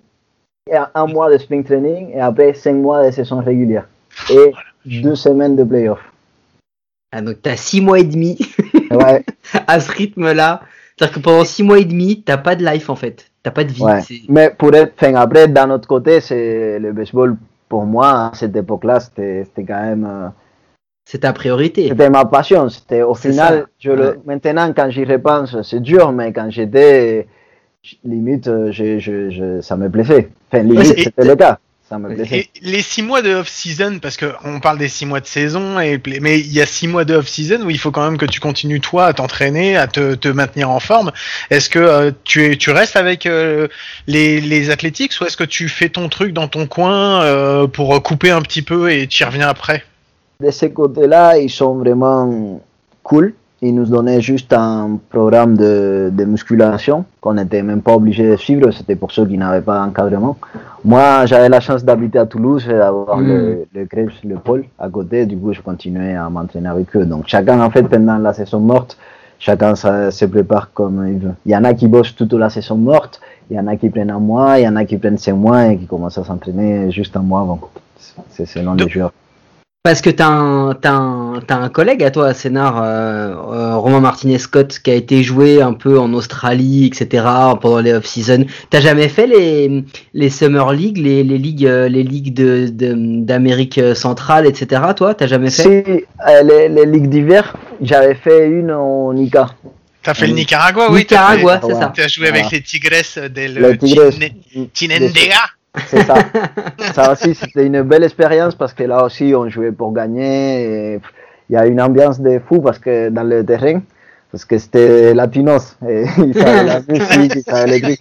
et un mois de spring training et après cinq mois de saison régulière et deux semaines de playoff. Ah donc t'as six mois et demi ouais. à ce rythme-là. C'est-à-dire que pendant six mois et demi, t'as pas de life en fait. T'as pas de vie. Mais pour être, fin, après, d'un autre côté, c'est le baseball, pour moi, à cette époque-là, c'était quand même. Euh, c'est ta priorité. C'était ma passion. C'était au final, je le, maintenant, quand j'y repense, c'est dur, mais quand j'étais limite, je, je, je, ça me plaisait. Enfin, limite, c'était le cas. Ça me plaisait. Et les six mois de off-season, parce qu'on parle des six mois de saison, et, mais il y a six mois de off-season où il faut quand même que tu continues, toi, à t'entraîner, à te, te, maintenir en forme. Est-ce que euh, tu, es, tu restes avec euh, les, les Athletics ou est-ce que tu fais ton truc dans ton coin euh, pour couper un petit peu et tu y reviens après? De ces côtés-là, ils sont vraiment cool ils nous donnaient juste un programme de, de musculation qu'on n'était même pas obligé de suivre, c'était pour ceux qui n'avaient pas d'encadrement. Moi, j'avais la chance d'habiter à Toulouse et d'avoir le, le le pôle à côté, du coup, je continuais à m'entraîner avec eux. Donc, chacun, en fait, pendant la saison morte, chacun se prépare comme il veut. Il y en a qui bossent toute la saison morte, il y en a qui prennent un mois, il y en a qui prennent cinq mois et qui commencent à s'entraîner juste un mois avant. C'est selon les joueurs. Parce que t'as un, as un, as un collègue à toi, à Sénard, euh, euh, Romain Martinez-Scott, qui a été joué un peu en Australie, etc., pendant les off-season. T'as jamais fait les, les Summer League, les, les ligues, euh, les ligues d'Amérique de, centrale, etc., toi T'as jamais fait? Si, les, les, ligues d'hiver, j'avais fait une en Nica. T'as fait le Nicaragua, oui. Nicaragua, c'est ça. T'as joué avec les Tigres de Chinendega c'est ça. ça aussi, c'était une belle expérience parce que là aussi, on jouait pour gagner. Il y a une ambiance de fou parce que dans le terrain, parce que c'était latinos, et ils savaient la musique, ils savaient les.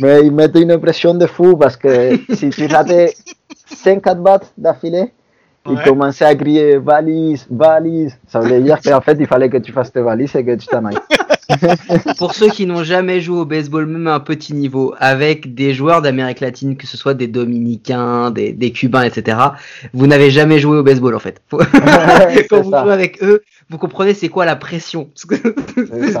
Mais ils mettaient une pression de fou parce que si tu ratais 5-4 battes d'affilée, ils commençaient à crier valise, valise. Ça veut dire qu'en fait, il fallait que tu fasses tes valises et que tu t'en ailles. Pour ceux qui n'ont jamais joué au baseball, même à un petit niveau, avec des joueurs d'Amérique latine, que ce soit des Dominicains, des, des Cubains, etc., vous n'avez jamais joué au baseball en fait. Quand vous jouez avec eux, vous comprenez c'est quoi la pression? Ce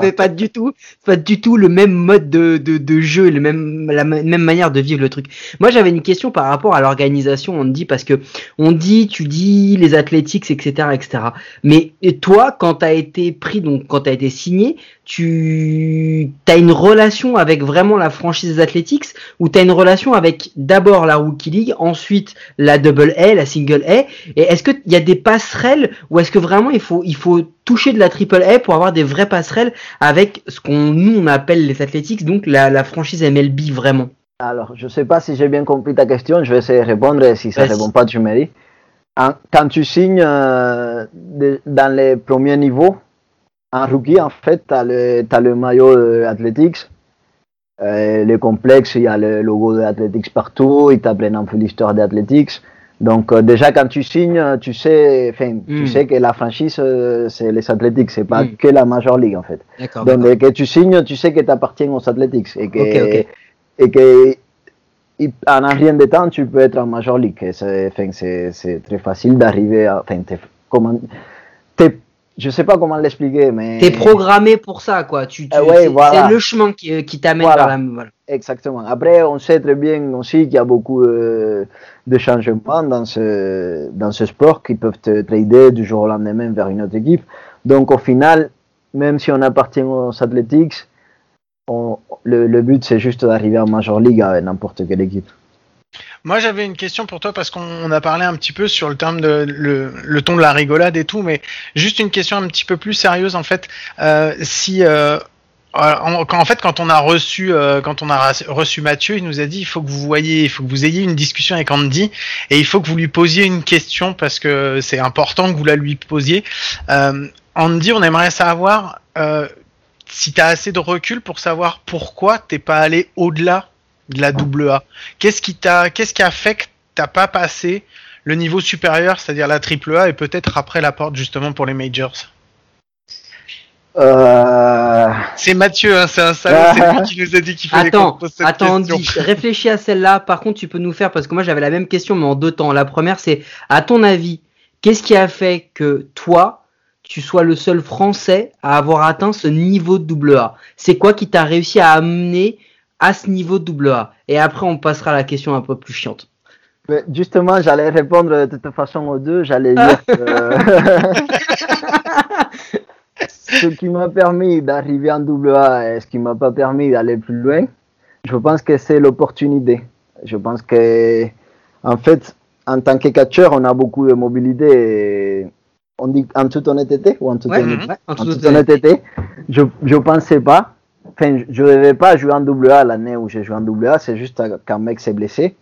n'est pas du tout, pas du tout le même mode de, de, de jeu, le même, la même manière de vivre le truc. Moi, j'avais une question par rapport à l'organisation. On dit parce que on dit, tu dis les athlétiques, etc., etc. Mais toi, quand tu as été pris, donc quand tu as été signé, tu as une relation avec vraiment la franchise des Athletics ou tu as une relation avec d'abord la Rookie League, ensuite la Double A, la Single A? Et est-ce qu'il y a des passerelles ou est-ce que vraiment il faut, il faut toucher de la Triple A pour avoir des vraies passerelles avec ce qu'on nous on appelle les Athletics, donc la, la franchise MLB vraiment? Alors, je sais pas si j'ai bien compris ta question, je vais essayer de répondre et si ça ne répond pas, tu me dis. Quand tu signes euh, dans les premiers niveaux, un rookie, en fait, tu as, as, le maillot de Athletics. Euh, le complexe, il y a le logo de Athletics partout. Ils t'apprennent un peu l'histoire d'Athletics. Donc, euh, déjà, quand tu signes, tu sais, tu mm. sais que la franchise, euh, c'est les Athletics. C'est pas mm. que la Major League, en fait. Donc, dès que tu signes, tu sais que tu appartiens aux Athletics. Et que, okay, et que en un rien de temps, tu peux être en Major League. C'est très facile d'arriver à. Enfin, comment, je sais pas comment l'expliquer, mais. T'es programmé pour ça, quoi. Tu, tu euh, C'est le chemin qui, qui t'amène vers la. Voilà. Exactement. Après, on sait très bien aussi qu'il y a beaucoup euh, de changements dans ce, dans ce sport qui peuvent te trader du jour au lendemain vers une autre équipe. Donc, au final, même si on appartient aux Athletics, on, le, le but c'est juste d'arriver en Major League avec n'importe quelle équipe. Moi, j'avais une question pour toi parce qu'on a parlé un petit peu sur le terme de le, le, ton de la rigolade et tout, mais juste une question un petit peu plus sérieuse en fait. Euh, si euh, en, en, fait, quand on a reçu, euh, quand on a reçu Mathieu, il nous a dit il faut que vous voyez, il faut que vous ayez une discussion avec Andy et il faut que vous lui posiez une question parce que c'est important que vous la lui posiez. Euh, Andy, on aimerait savoir euh, si t'as assez de recul pour savoir pourquoi t'es pas allé au-delà de la double A. Qu'est-ce qui t'a, qu'est-ce qui a fait que t'as pas passé le niveau supérieur, c'est-à-dire la triple A, et peut-être après la porte justement pour les majors? Euh, C'est Mathieu, hein, c'est un salaud, c'est lui qui nous a dit qu'il fallait qu'on Attends, pose cette attends, question. Andy, réfléchis à celle-là. Par contre, tu peux nous faire, parce que moi j'avais la même question, mais en deux temps. La première, c'est, à ton avis, qu'est-ce qui a fait que toi, tu sois le seul Français à avoir atteint ce niveau de double A? C'est quoi qui t'a réussi à amener à ce niveau de double A Et après, on passera à la question un peu plus chiante. mais justement, j'allais répondre de toute façon aux deux. J'allais dire que ce qui m'a permis d'arriver en double A et ce qui m'a pas permis d'aller plus loin, je pense que c'est l'opportunité. Je pense que, en fait, en tant que catcheur, on a beaucoup de mobilité. Et on dit en toute honnêteté ou en toute Ouais, honnêteté ouais, en En toute honnêteté. honnêteté, je je pensais pas. Enfin, je ne devais pas jouer en double A l'année où j'ai joué en double A. C'est juste qu'un mec s'est blessé.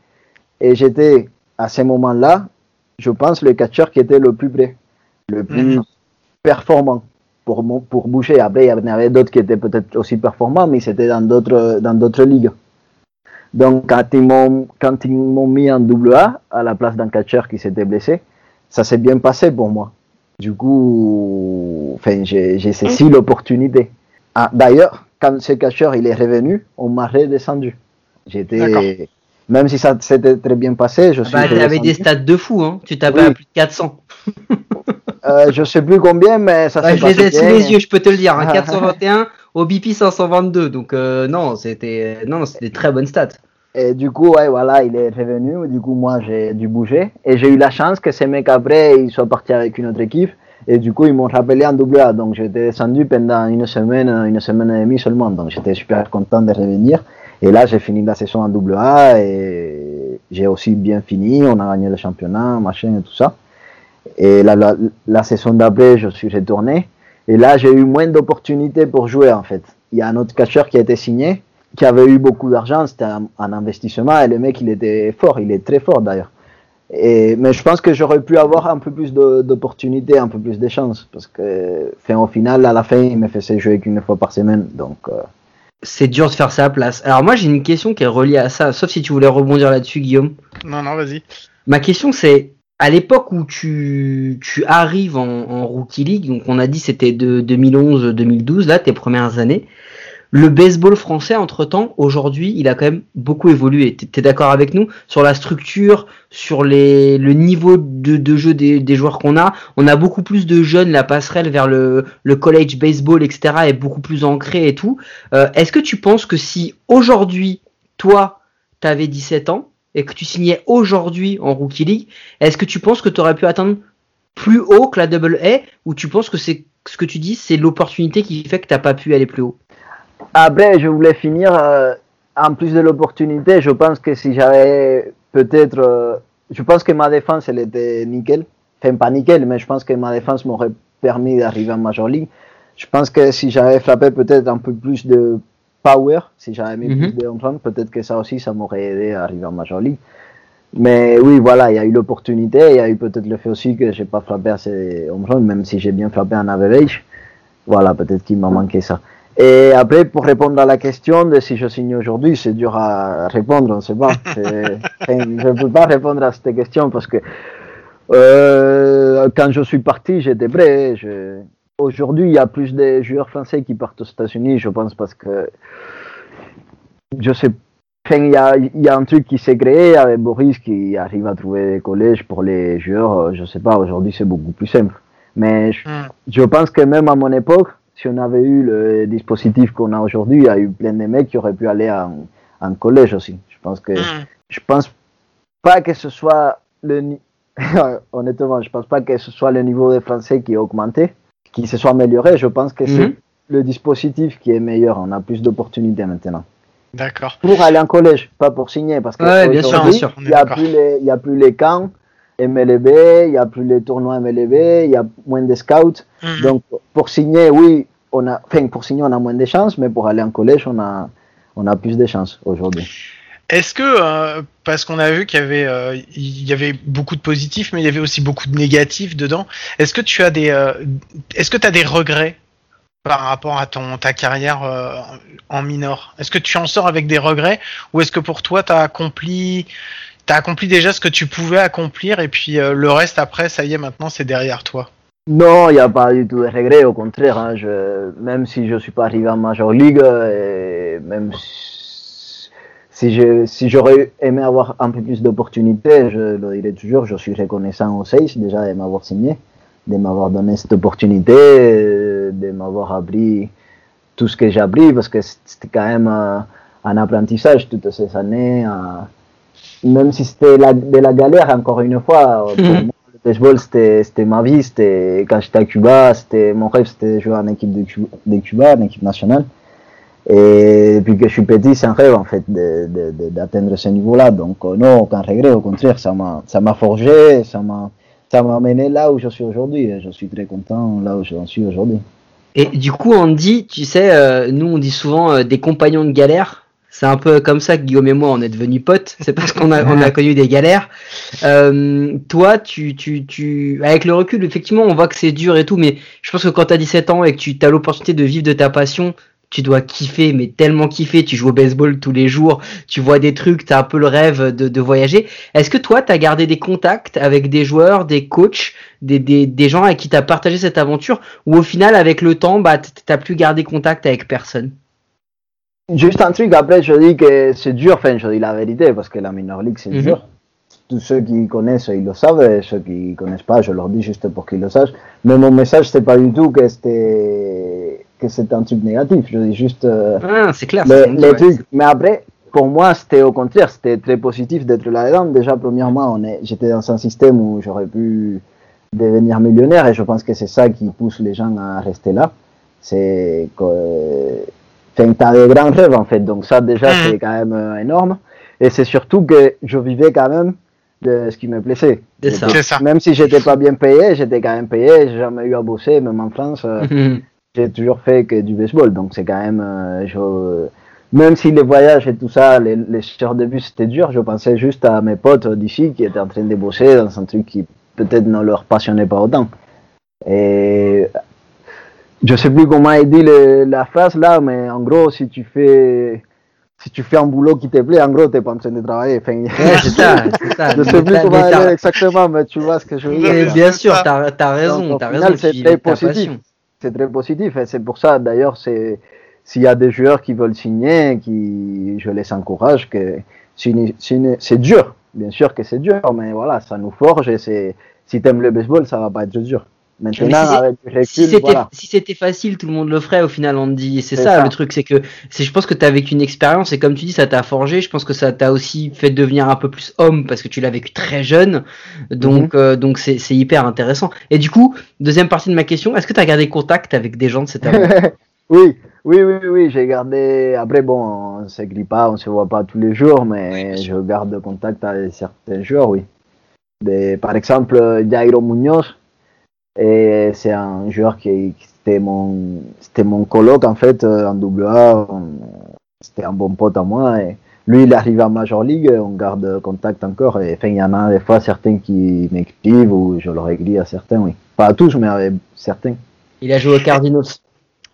Et j'étais, à ce moment-là, je pense, le catcheur qui était le plus près, le plus Mhm. performant pour, pour bouger. Après, il y en avait d'autres qui étaient peut-être aussi performants, mais c'était dans d'autres dans d'autres ligues. Donc, quand ils m'ont quand ils m'ont mis en double A à la place d'un catcheur qui s'était blessé, ça s'est bien passé pour moi. Du coup, enfin, j'ai j'ai saisi l'opportunité. Ah, D'ailleurs, quand ce catcheur il est revenu, on m'a redescendu. J'étais, même si ça s'était très bien passé, je suis. Bah, t'avais redescendu. des stats de fou, hein. Tu tapais Oui. à plus de 400. Euh, je sais plus combien, mais ça Ouais, s'est je les passé ai sous les yeux, je peux te le dire. Hein, 421 au BP 522. Donc, euh, non, c'était non, c'était des très bonnes stats. Et du coup, ouais, voilà, il est revenu. Du coup, moi, j'ai dû bouger. Et j'ai eu la chance que ces mecs après, ils soient partis avec une autre équipe. Et du coup, ils m'ont rappelé en double A. Donc, j'étais descendu pendant une semaine, une semaine et demie seulement. Donc, j'étais super content de revenir. Et là, j'ai fini la saison en double A. Et j'ai aussi bien fini. On a gagné le championnat, machin et tout ça. Et la, saison d'après, je suis retourné. Et là, j'ai eu moins d'opportunités pour jouer, en fait. Il y a un autre catcheur qui a été signé qui avait eu beaucoup d'argent, c'était un, investissement et le mec il était fort, il est très fort d'ailleurs. Et, mais je pense que j'aurais pu avoir un peu plus d'opportunités, un peu plus de chances parce que fin, au final, à la fin, il me faisait jouer qu'une fois par semaine. Donc, euh... c'est dur de faire ça à place. Alors moi j'ai une question qui est reliée à ça, sauf si tu voulais rebondir là-dessus, Guillaume. Non, non, vas-y. Ma question c'est à l'époque où tu, tu arrives en, en, Rookie League, donc on a dit c'était de 2011-2012, là tes premières années. Le baseball français, entre-temps, aujourd'hui, il a quand même beaucoup évolué. Tu es, d'accord avec nous sur la structure, sur les, le niveau de, de jeu des, des joueurs qu'on a? On a beaucoup plus de jeunes, la passerelle vers le, le college baseball, etc. est beaucoup plus ancrée et tout. Euh, Est-ce que tu penses que si aujourd'hui, toi, tu avais 17 ans et que tu signais aujourd'hui en Rookie League, est-ce que tu penses que tu aurais pu atteindre plus haut que la Double A ou tu penses que c'est ce que tu dis, c'est l'opportunité qui fait que tu n'as pas pu aller plus haut? Après, je voulais finir, euh, en plus de l'opportunité, je pense que si j'avais peut-être, euh, je pense que ma défense, elle était nickel. Enfin, pas nickel, mais je pense que ma défense m'aurait permis d'arriver en Major League. Je pense que si j'avais frappé peut-être un peu plus de power, si j'avais mis mm -hmm. plus de home run, peut-être que ça aussi, ça m'aurait aidé à arriver en Major League. Mais oui, voilà, il y a eu l'opportunité, il y a eu peut-être le fait aussi que j'ai pas frappé assez home run, même si j'ai bien frappé en average. Voilà, peut-être qu'il m'a manqué ça. Et après, pour répondre à la question de si je signe aujourd'hui, c'est dur à répondre, on ne sait pas. je ne peux pas répondre à cette question parce que euh, quand je suis parti, j'étais prêt. Je... Aujourd'hui, il y a plus de joueurs français qui partent aux États-Unis, je pense, parce que je sais il y, a, il y a un truc qui s'est créé avec Boris qui arrive à trouver des collèges pour les joueurs. Je sais pas, aujourd'hui c'est beaucoup plus simple. Mais je, mm. je pense que même à mon époque, si on avait eu le dispositif qu'on a aujourd'hui, il y a eu plein de mecs qui auraient pu aller en, en collège aussi. Je pense que mm. je pense pas que ce soit le honnêtement, je pense pas que ce soit le niveau des Français qui a augmenté, qui se soit amélioré. Je pense que mm -hmm. c'est le dispositif qui est meilleur. On a plus d'opportunités maintenant. D'accord. Pour aller en collège, pas pour signer, parce que ouais, bien sûr, bien sûr. il n'y a plus les, il y a plus les camps MLB, il n'y a plus les tournois MLB, il y a moins de scouts. Mm -hmm. Donc, pour signer, oui, on a, pour signer, on a moins de chances, mais pour aller en collège, on a, on a plus de chances aujourd'hui. Est-ce que, euh, parce qu'on a vu qu'il y avait, euh, y avait beaucoup de positifs, mais il y avait aussi beaucoup de négatifs dedans. Est-ce que tu as des, euh, est-ce que as des regrets par rapport à ton ta carrière en minor? Est-ce que tu en sors avec des regrets ou est-ce que pour toi tu as accompli t'as accompli déjà ce que tu pouvais accomplir et puis le reste après ça y est maintenant c'est derrière toi? Non, il n'y a pas du tout de regrets, au contraire. hein, je, même si je suis pas arrivé en Major League, et même si, si je- si j'aurais aimé avoir un peu plus d'opportunités, je le dirais toujours, je suis reconnaissant aux Seis déjà de m'avoir signé, de m'avoir donné cette opportunité, de m'avoir appris tout ce que j'ai appris, parce que c'était quand même un apprentissage toutes ces années. même si c'était de la galère, encore une fois, pour Mhm. moi, le baseball, c'était ma vie. Quand j'étais à Cuba, mon rêve, c'était jouer en équipe de, Cu- de Cuba, en équipe nationale. Et depuis que je suis petit, c'est un rêve en fait d'atteindre ce niveau-là. Donc euh, non, aucun regret, au contraire, ça m'a forgé, ça m'a amené là où je suis aujourd'hui. Je suis très content là où j'en suis aujourd'hui. Et du coup, Andy, tu sais, euh, nous on dit souvent euh, des compagnons de galère. C'est un peu comme ça que Guillaume et moi on est devenus potes. C'est parce qu'on a, on a connu des galères. Euh, toi, tu, tu, tu, avec le recul, effectivement, on voit que c'est dur et tout, mais je pense que quand tu as 17 ans et que tu as l'opportunité de vivre de ta passion, tu dois kiffer, mais tellement kiffer. Tu joues au baseball tous les jours, tu vois des trucs, tu as un peu le rêve de, de voyager. Est-ce que toi, tu as gardé des contacts avec des joueurs, des coachs, des, des, des gens avec qui tu as partagé cette aventure, ou au final, avec le temps, bah, t'as plus gardé contact avec personne? Juste un truc, après je dis que c'est dur, enfin je dis la vérité, parce que la minor league c'est Mhm. dur. Tous ceux qui connaissent, ils le savent, et ceux qui connaissent pas, je leur dis juste pour qu'ils le sachent. Mais mon message, c'était pas du tout que c'était que c'était un truc négatif, je dis juste euh, Ah, c'est clair. c'est les ouais. trucs. Mais après, pour moi, c'était au contraire, c'était très positif d'être là-dedans. Déjà, premièrement, on est, j'étais dans un système où j'aurais pu devenir millionnaire et je pense que c'est ça qui pousse les gens à rester là. C'est que, enfin, t'as des grands rêves en fait, donc ça déjà Mhm. c'est quand même euh, énorme. Et c'est surtout que je vivais quand même de ce qui me plaisait. C'est ça. C'est ça. Même si j'étais pas bien payé, j'étais quand même payé. J'ai jamais eu à bosser, même en France. euh, Mhm. j'ai toujours fait que du baseball, donc c'est quand même, euh, je- même si les voyages et tout ça, les, les heures de bus c'était dur, je pensais juste à mes potes d'ici qui étaient en train de bosser dans un truc qui peut-être ne leur passionnait pas autant. Et je sais plus comment il dit le- la phrase là, mais en gros, si tu fais, si tu fais un boulot qui te plaît, en gros, t'es pas en train de travailler. Enfin, Ouais, c'est ça, c'est ça. je sais plus comment elle est exactement, mais tu vois ce que je veux dire. mais bien sûr, t'as as raison, Donc, final, raison. c'est très positif. c'est très positif et c'est pour ça d'ailleurs c'est s'il y a des joueurs qui veulent signer qui je les encourage que c'est dur bien sûr que c'est dur mais voilà ça nous forge et c'est si t'aimes le baseball ça va pas être dur maintenant si avec Si c'était voilà si c'était facile, tout le monde le ferait au final, on dit. Et c'est ça, ça. le truc, c'est que je pense que t'as vécu une expérience et comme tu dis, ça t'a forgé. Je pense que ça t'a aussi fait devenir un peu plus homme parce que tu l'as vécu très jeune. Donc Mhm. euh, donc c'est hyper intéressant. Et du coup, deuxième partie de ma question, est-ce que t'as gardé contact avec des gens de cette aventure oui oui oui oui j'ai gardé après bon on s'écrit pas on se voit pas tous les jours mais je garde contact avec certains joueurs oui Des- par exemple Jairo Munoz Et c'est un joueur qui, qui c'était mon, c'était mon coloc en fait euh, en on- C'était un bon pote à moi. Et lui, il est arrivé en Major League. On garde contact encore. Et enfin, il y en a des fois certains qui m'écrivent ou je leur écris à certains, oui. Pas à tous, mais à certains. Il a joué aux Cardinals.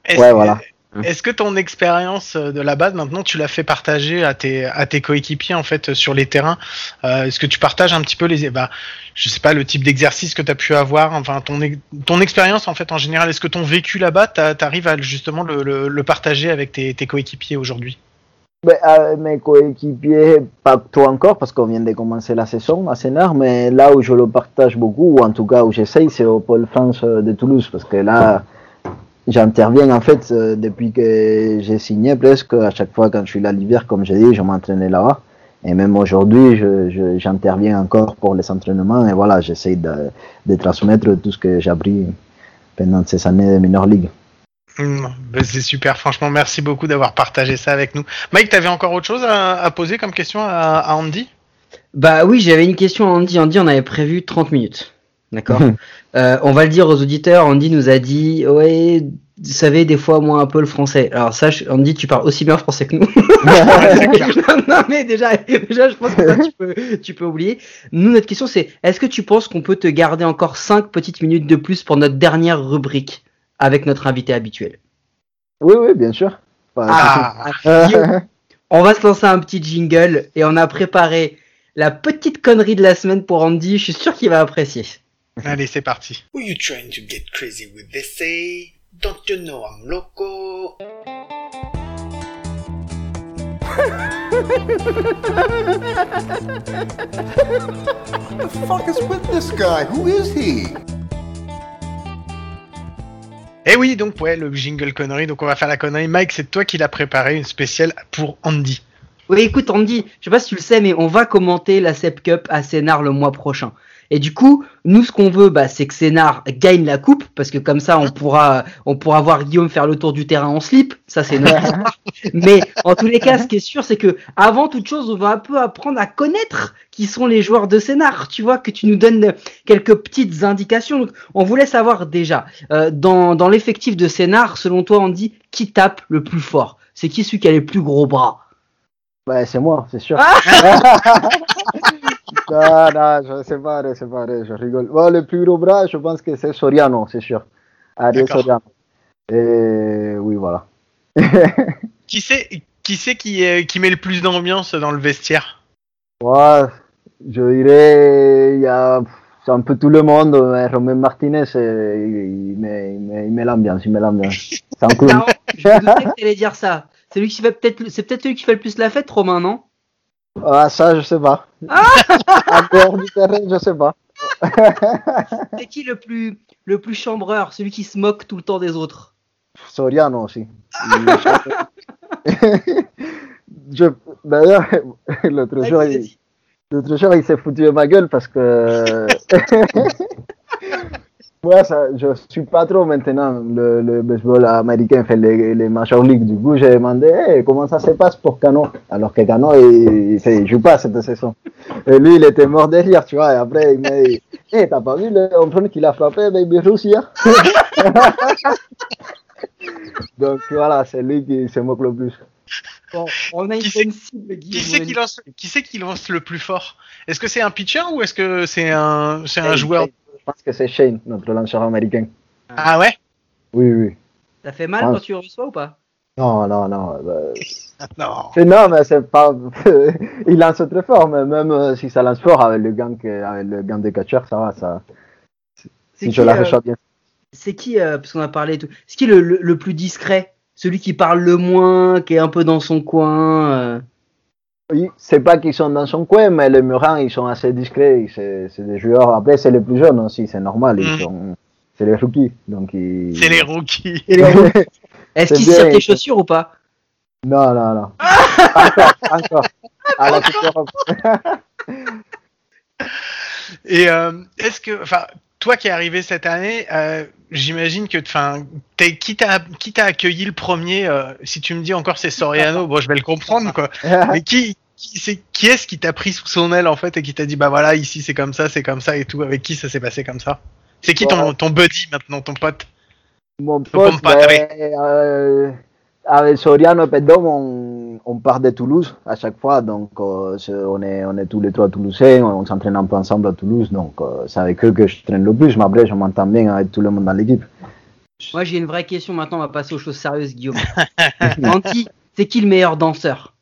Ouais, que- voilà. Est-ce que ton expérience euh, de là-bas, maintenant, tu l'as fait partager à tes, à tes coéquipiers en fait euh, sur les terrains Euh, Est-ce que tu partages un petit peu les, bah, je sais pas, le type d'exercice que tu as pu avoir, enfin ton, ton expérience en fait en général. Est-ce que ton vécu là-bas, tu arrives à justement le, le, le partager avec tes, tes coéquipiers aujourd'hui? Ben, mes coéquipiers, pas toi encore, parce qu'on vient de commencer la saison à Sénart, mais là où je le partage beaucoup, ou en tout cas où j'essaye, c'est au Pôle France de Toulouse, parce que là, j'interviens en fait euh, depuis que j'ai signé presque, à chaque fois quand je suis là l'hiver, comme j'ai dit, je m'entraînais là-bas. Et même aujourd'hui, je- je- j'interviens encore pour les entraînements, et voilà, j'essaye de, de transmettre tout ce que j'ai appris pendant ces années de minor league. Hmm, ben, C'est super, franchement, merci beaucoup d'avoir partagé ça avec nous. Mike, t'avais encore autre chose à, à poser comme question à, à Andy? Bah oui, j'avais une question à Andy. Andy, on avait prévu 30 minutes. D'accord Euh, On va le dire aux auditeurs. Andy nous a dit Ouais, vous savez, des fois, moi, un peu le français. Alors, sache, Andy, tu parles aussi bien français que nous. non, non, mais déjà, déjà, je pense que ça, tu peux, tu peux oublier. Nous, notre question, c'est est-ce que tu penses qu'on peut te garder encore 5 petites minutes de plus pour notre dernière rubrique avec notre invité habituel? Oui, oui, bien sûr. Ah, Guillaume, on va se lancer un petit jingle et on a préparé la petite connerie de la semaine pour Andy. Je suis sûr qu'il va apprécier. allez, c'est parti. Who you trying to get crazy with? Say? Don't you know I'm loco? the fuck is with this guy? Who is he? Eh oui, donc ouais, le jingle connerie, donc on va faire la connerie. Mike, c'est toi qui l'as préparé, une spéciale pour Andy. Oui, écoute, Andy, je sais pas si tu le sais, mais on va commenter la Sep Cup à Sénard le mois prochain. Et du coup, nous, ce qu'on veut, bah, c'est que Sénard gagne la coupe, parce que comme ça, on pourra, on pourra voir Guillaume faire le tour du terrain en slip. Ça, c'est notre histoire. Mais en tous les cas, ce qui est sûr, c'est que avant toute chose, on va un peu apprendre à connaître qui sont les joueurs de Sénard. Tu vois, que tu nous donnes quelques petites indications. Donc, on voulait savoir déjà, euh, dans, dans l'effectif de Sénard, selon toi, Andy, qui tape le plus fort? C'est qui celui qui a les plus gros bras? Bah, c'est moi, c'est sûr. Ah non, non, je sais pas, je sais pas, je rigole. Bon, le plus gros bras, je pense que c'est Soriano, c'est sûr. Ariel. Soriano. Et oui, voilà. Qui c'est qui, c'est qui, est- qui met le plus d'ambiance dans le vestiaire? Ouais, je dirais, il y a c'est un peu tout le monde, mais Romain Martinez, euh, il, il met, il met, il met l'ambiance, il met l'ambiance. C'est un clown. Non, je me doutais que t'allais dire ça. C'est lui qui fait peut-être, c'est peut-être lui qui fait le plus la fête, Romain, non? Ah, ça, je sais pas. dehors du terrain, je sais pas. C'est qui le plus, le plus chambreur, celui qui se moque tout le temps des autres Soriano aussi. Je, d'ailleurs, l'autre jour, il, jour, il s'est foutu de ma gueule parce que. Moi, ça, je suis pas trop maintenant le, le baseball américain, fait les, les Major League. Du coup, j'ai demandé Hey, comment ça se passe pour Cano? Alors que Cano, il, il, il joue pas cette saison. Et lui, il était mort de rire, tu vois. Et après, il m'a dit Hey, t'as pas vu le home qu'il a frappé, Baby Russia Donc voilà, c'est lui qui se moque le plus. Bon, on a une Qui c'est- bonne cible, Qui c'est qui lance qui c'est qui lance le plus fort? Est-ce que c'est un pitcher ou est-ce que c'est un c'est un joueur pense que c'est Shane, notre lanceur américain. Ah ouais? Oui, oui. Ça fait mal quand tu reçois ou pas? Non, non, non. euh, Non. c'est- non, mais c'est pas. il lance très fort, mais même euh, si ça lance fort avec le que- avec le gant de catcher, ça va. Ça, C'est si qui, je la euh, reçois bien. c'est qui, euh, parce qu'on a parlé et tout, c'est qui le, le, le plus discret? Celui qui parle le moins, qui est un peu dans son coin euh. C'est pas qu'ils sont dans son coin, mais les Murins, ils sont assez discrets. C'est des joueurs. Après, c'est les plus jeunes aussi, c'est normal. Ils Mm. sont. C'est les rookies. Donc ils... C'est les rookies. Est-ce C'est qu'il bien, tire tes chaussures ou pas Non, non, non. encore, encore. À la Coupe d'Europe. Et euh, est-ce que, enfin, toi qui es arrivé cette année, euh, j'imagine que, enfin, qui t'a qui t'a accueilli le premier euh, Si tu me dis encore c'est Soriano, bon, je vais le comprendre quoi. Mais qui qui c'est qui est-ce qui t'a pris sous son aile en fait et qui t'a dit bah voilà ici c'est comme ça, c'est comme ça et tout. Avec qui ça s'est passé comme ça? C'est qui ton ton buddy maintenant, ton pote? Mon pote, ben, euh, avec Soriano et Pedom, on, on part de Toulouse à chaque fois. Donc, euh, c'est- on, est, on est tous les trois Toulousains. On, on s'entraîne un peu ensemble à Toulouse. Donc, euh, c'est avec eux que je traîne le plus. Mais après, je m'entends bien avec tout le monde dans l'équipe. Moi, j'ai une vraie question maintenant. On va passer aux choses sérieuses, Guillaume. Anti, c'est qui le meilleur danseur?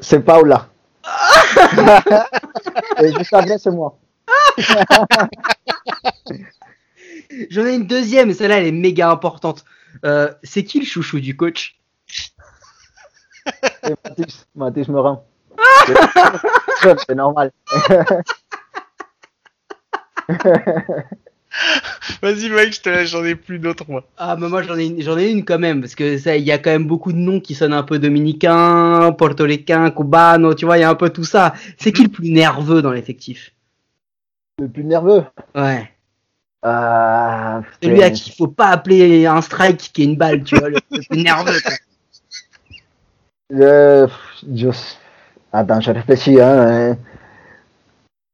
C'est Paula. et juste après, c'est moi. J'en ai une deuxième, celle-là, elle est méga importante. Euh, c'est qui le chouchou du coach? C'est Mathis. Mathis Morin. c'est normal. Vas-y Mike, je te laisse, j'en ai plus d'autres moi. Ah, mais moi, j'en ai, une- j'en ai une quand même, parce que ça, il y a quand même beaucoup de noms qui sonnent un peu dominicains, portoricains, cubanos, tu vois, il y a un peu tout ça. C'est qui le plus nerveux dans l'effectif? Le plus nerveux? Ouais. Euh, Celui à qui il faut pas appeler un strike qui est une balle, tu vois, le, le plus nerveux. Je, je... Attends, je réfléchis. Hein.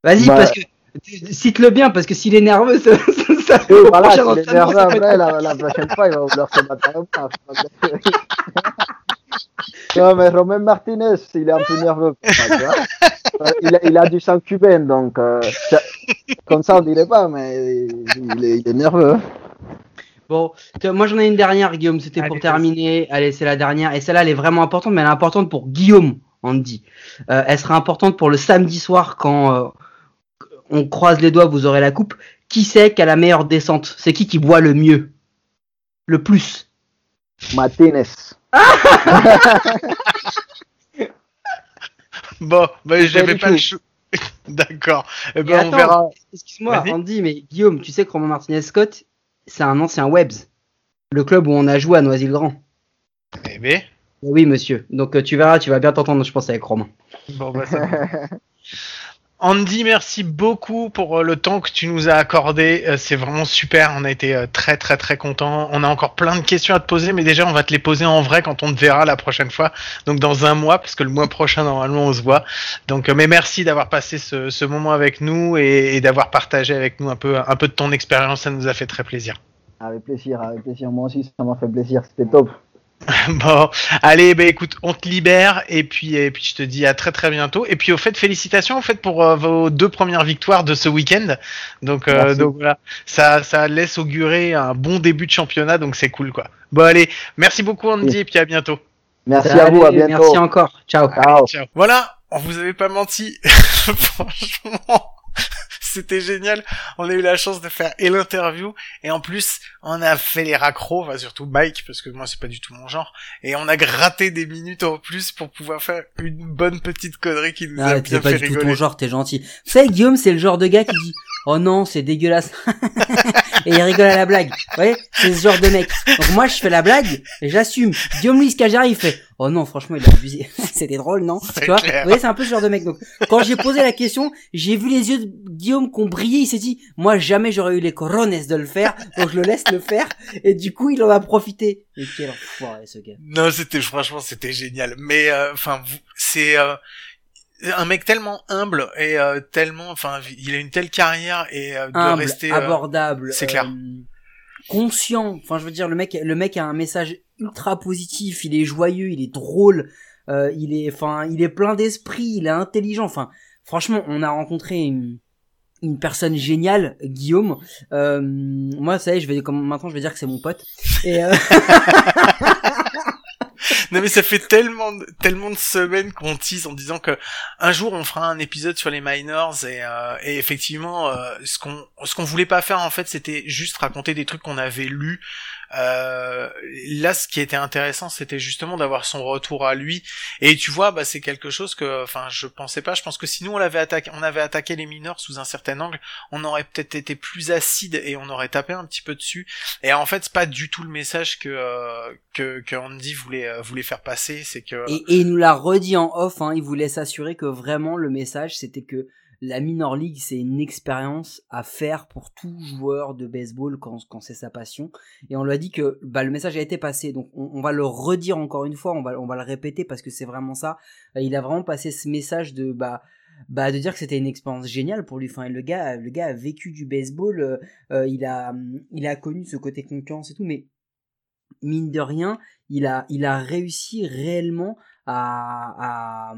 Vas-y, Bah- parce que cite-le bien, parce que s'il est nerveux, ça, ça, ça Oui, voilà, s'il est nerveux après, la, la prochaine fois, il va vouloir se battre. Non, mais Romain Martinez, il est un peu nerveux. pour Euh, il, a, il a du sang cubain, donc euh, ça- comme ça on dirait pas, mais il est, il est nerveux. Bon, moi j'en ai une dernière, Guillaume, c'était pour terminer. Allez, c'est la dernière. Et celle-là, elle est vraiment importante, mais elle est importante pour Guillaume, Andy. Euh, elle sera importante pour le samedi soir quand euh, on croise les doigts, vous aurez la coupe. Qui c'est qui a la meilleure descente? C'est qui qui boit le mieux? Le plus? Martinez. Bon, bah, Pas j'avais du pas le choix. D'accord. Eh ben, on attends, verra. Excuse-moi. Andy, mais Guillaume, tu sais que Romain Martinez Scott, c'est un ancien Webs. Le club où on a joué à Noisy-le-Grand. Eh ben, Oui, monsieur. Donc euh, tu verras, tu vas bien t'entendre, je pense, avec Romain. bon, bah, ça va. Andy, merci beaucoup pour euh, le temps que tu nous as accordé. Euh, C'est vraiment super. On a été euh, très très très contents. On a encore plein de questions à te poser, mais déjà on va te les poser en vrai quand on te verra la prochaine fois. Donc dans un mois, parce que le mois prochain normalement on se voit. Donc, mais merci d'avoir passé ce, ce moment avec nous et, et d'avoir partagé avec nous un peu un peu de ton expérience. Ça nous a fait très plaisir. Avec plaisir, avec plaisir. Moi aussi, ça m'a fait plaisir. C'était top. Bon, allez, bah écoute, on te libère et puis et puis je te dis à très très bientôt. Et puis au fait, félicitations au fait pour euh, vos deux premières victoires de ce week-end. Donc euh, donc voilà, ça ça laisse augurer un bon début de championnat, donc c'est cool quoi. Bon allez, merci beaucoup Andy Oui. et puis à bientôt. Merci à vous, à bientôt. Merci encore. Ciao. Ciao. Ciao. Voilà, on vous avait pas menti. Franchement, c'était génial. On a eu la chance de faire et l'interview et en plus on a fait les raccros, enfin surtout Mike parce que moi c'est pas du tout mon genre et on a gratté des minutes en plus pour pouvoir faire une bonne petite connerie qui nous a Ah, bien t'es pas fait du tout ton genre, t'es gentil. Vous savez, Guillaume, c'est le genre de gars qui dit Oh non, c'est dégueulasse. et il rigole à la blague. Vous voyez C'est ce genre de mec. Donc moi, je fais la blague et j'assume. Guillaume Louis Cagera, il fait Oh non, franchement, il a abusé. C'était drôle, non? Tu vois clair. Vous voyez, c'est un peu ce genre de mec. Donc, quand j'ai posé la question, j'ai vu les yeux de Guillaume qui ont brillé. Il s'est dit Moi, jamais j'aurais eu les corones de le faire. Donc, je le laisse le faire. Et du coup, il en a profité. Et quel enfoiré, ce gars. Non, c'était franchement c'était génial. Mais euh, enfin c'est euh, un mec tellement humble et euh, tellement enfin il a une telle carrière et euh, de rester euh, abordable, c'est clair. euh, conscient. Enfin, je veux dire, le mec, le mec a un message ultra positif. Il est joyeux, il est drôle, euh, il est, enfin, il est plein d'esprit, il est intelligent. Enfin, franchement, on a rencontré une, une personne géniale, Guillaume. Euh, moi, ça y est, je vais comme maintenant, je vais dire que c'est mon pote. Et euh, Non mais ça fait tellement tellement de semaines qu'on tease en disant que un jour on fera un épisode sur les minors et, euh, effectivement euh, ce qu'on ce qu'on voulait pas faire en fait c'était juste raconter des trucs qu'on avait lus. Euh, là ce qui était intéressant c'était justement d'avoir son retour à lui. Et tu vois bah c'est quelque chose que enfin je pensais pas. Je pense que si nous on l'avait attaqué on avait attaqué les mineurs sous un certain angle on aurait peut-être été plus acide et on aurait tapé un petit peu dessus. Et en fait c'est pas du tout le message que euh, que, que Andy voulait euh, voulait faire passer. C'est que Et, et il nous l'a redit en off, hein, il voulait s'assurer que vraiment le message c'était que la minor league c'est une expérience à faire pour tout joueur de baseball quand, c'est sa passion. Et on lui a dit que bah, le message a été passé, donc on, va le redire encore une fois, on va, on va le répéter parce que c'est vraiment ça. Euh, Il a vraiment passé ce message de bah bah de dire que c'était une expérience géniale pour lui. Enfin, le gars, le gars a vécu du baseball, euh, euh, il a, il a connu ce côté concurrence et tout, mais mine de rien, il a, il a réussi réellement à, à,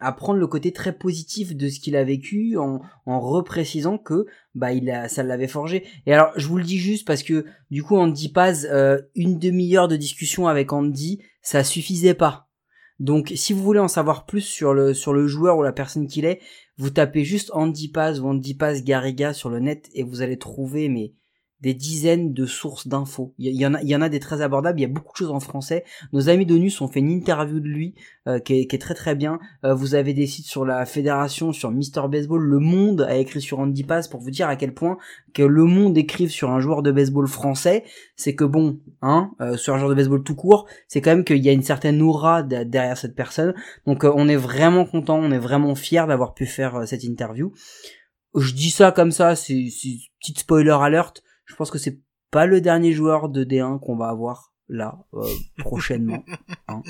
à prendre le côté très positif de ce qu'il a vécu en, en reprécisant que bah il a, ça l'avait forgé. Et alors je vous le dis juste parce que du coup Andy Paz, euh, une demi-heure de discussion avec Andy, ça suffisait pas. Donc si vous voulez en savoir plus sur le sur le joueur ou la personne qu'il est, vous tapez juste Andy Paz ou Andy Paz Garriga sur le net et vous allez trouver mais des dizaines de sources d'infos. Il y, en a, il y en a des très abordables. Il y a beaucoup de choses en français. Nos amis d'ONUS ont fait une interview de lui euh, qui, est, très très bien. Euh, vous avez des sites sur la fédération, sur Mister Baseball. Le Monde a écrit sur Andy Pass pour vous dire à quel point que Le Monde écrive sur un joueur de baseball français, c'est que bon, hein, euh, sur un joueur de baseball tout court, c'est quand même qu'il y a une certaine aura derrière cette personne. Donc on est vraiment content, on est vraiment fier d'avoir pu faire cette interview. Je dis ça comme ça, c'est petite spoiler alerte je pense que c'est pas le dernier joueur de D1 qu'on va avoir là euh, prochainement. Hein.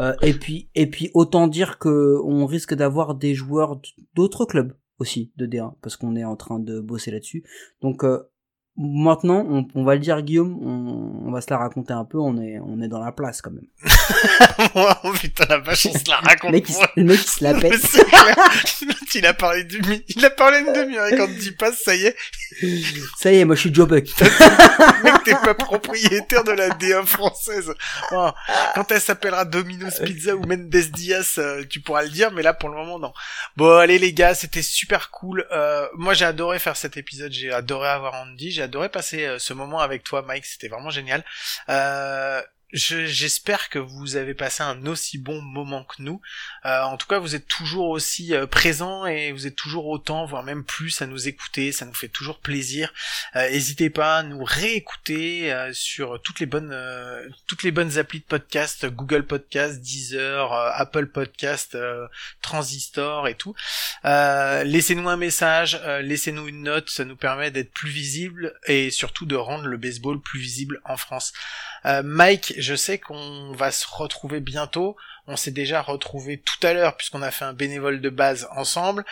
Euh, et puis et puis autant dire que on risque d'avoir des joueurs d'autres clubs aussi de D1 parce qu'on est en train de bosser là-dessus. Donc euh, maintenant, on, on, va le dire Guillaume, on, on, va se la raconter un peu. On est on est dans la place quand même. oh putain la vache, on se la raconte. le, mec, il, le mec il se la pète. il a parlé du il a parlé une demi-heure et quand il passe, ça y est, Ça y est, moi je suis Joe Buck. Mec, t'es pas propriétaire de la D1 française. Oh, quand elle s'appellera Domino's Pizza ou Mendes Diaz, euh, tu pourras le dire, mais là pour le moment non. Bon, allez les gars, c'était super cool. Euh, moi j'ai adoré faire cet épisode, j'ai adoré avoir Andy, j'ai adoré passer euh, ce moment avec toi, Mike, c'était vraiment génial. Euh, je- J'espère que vous avez passé un aussi bon moment que nous. Euh, en tout cas, vous êtes toujours aussi euh, présents et vous êtes toujours autant, voire même plus, à nous écouter. Ça nous fait toujours plaisir. Euh, N'hésitez pas à nous réécouter euh, sur toutes les bonnes, euh, toutes les bonnes applis de podcast, Google Podcast, Deezer, Apple Podcast, Transistor et tout. Laissez-nous un message, laissez-nous une note. Ça nous permet d'être plus visible et surtout de rendre le baseball plus visible en France. Euh, Mike, je sais qu'on va se retrouver bientôt. On s'est déjà retrouvé tout à l'heure puisqu'on a fait un bénévole de base ensemble.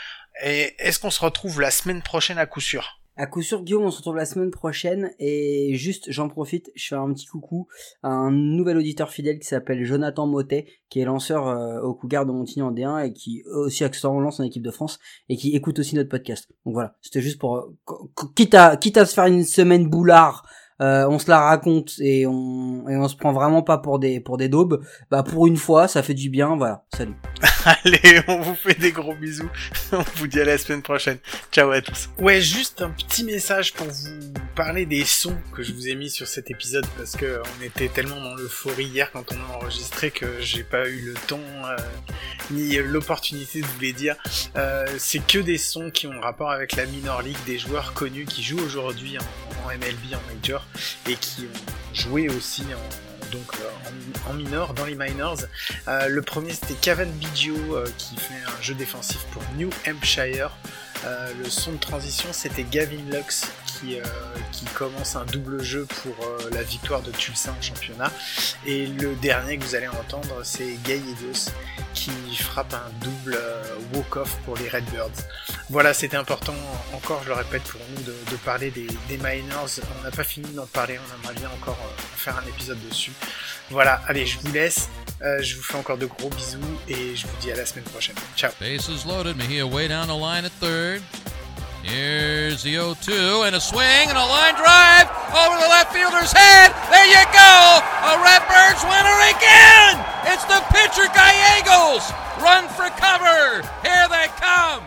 Et est-ce qu'on se retrouve la semaine prochaine à coup sûr? À coup sûr, Guillaume, on se retrouve la semaine prochaine. Et juste, j'en profite, je fais un petit coucou à un nouvel auditeur fidèle qui s'appelle Jonathan Motet, qui est lanceur euh, au Cougar de Montigny en D1 et qui aussi accessoirement lance en équipe de France et qui écoute aussi notre podcast. Donc voilà, c'était juste pour... euh, qu- qu- quitte, à, quitte à se faire une semaine boulard, euh, on se la raconte et on, et on se prend vraiment pas pour des, pour des daubes. Bah pour une fois, ça fait du bien, voilà. Salut. Allez, on vous fait des gros bisous. On vous dit à la semaine prochaine. Ciao à tous. Ouais, juste un petit message pour vous parler des sons que je vous ai mis sur cet épisode parce que on était tellement dans l'euphorie hier quand on a enregistré que j'ai pas eu le temps euh, ni l'opportunité de vous les dire. Euh, c'est que des sons qui ont rapport avec la minor league, des joueurs connus qui jouent aujourd'hui en, en MLB, en major et qui ont joué aussi en donc euh, en, en dans les minors. Euh, le premier c'était Cavan Biggio euh, qui fait un jeu défensif pour New Hampshire. Euh, le son de transition c'était Gavin Lux qui, euh, qui commence un double jeu pour euh, la victoire de Tulsa en championnat. Et le dernier que vous allez entendre c'est Gallegos qui frappe un double walk-off pour les Redbirds. Voilà, c'était important encore, je le répète, pour nous de, parler des, des minors. On n'a pas fini d'en parler, on aimerait bien encore faire un épisode dessus. Voilà, allez, je vous laisse. Euh, je vous fais encore de gros bisous et je vous dis à la semaine prochaine. Ciao. Bases loaded. Mejia way down the line at third. Here's the 0 2 and a swing and a line drive over the left fielder's head. There you go. A Redbirds winner again. It's the pitcher Gallegos. Run for cover. Here they come.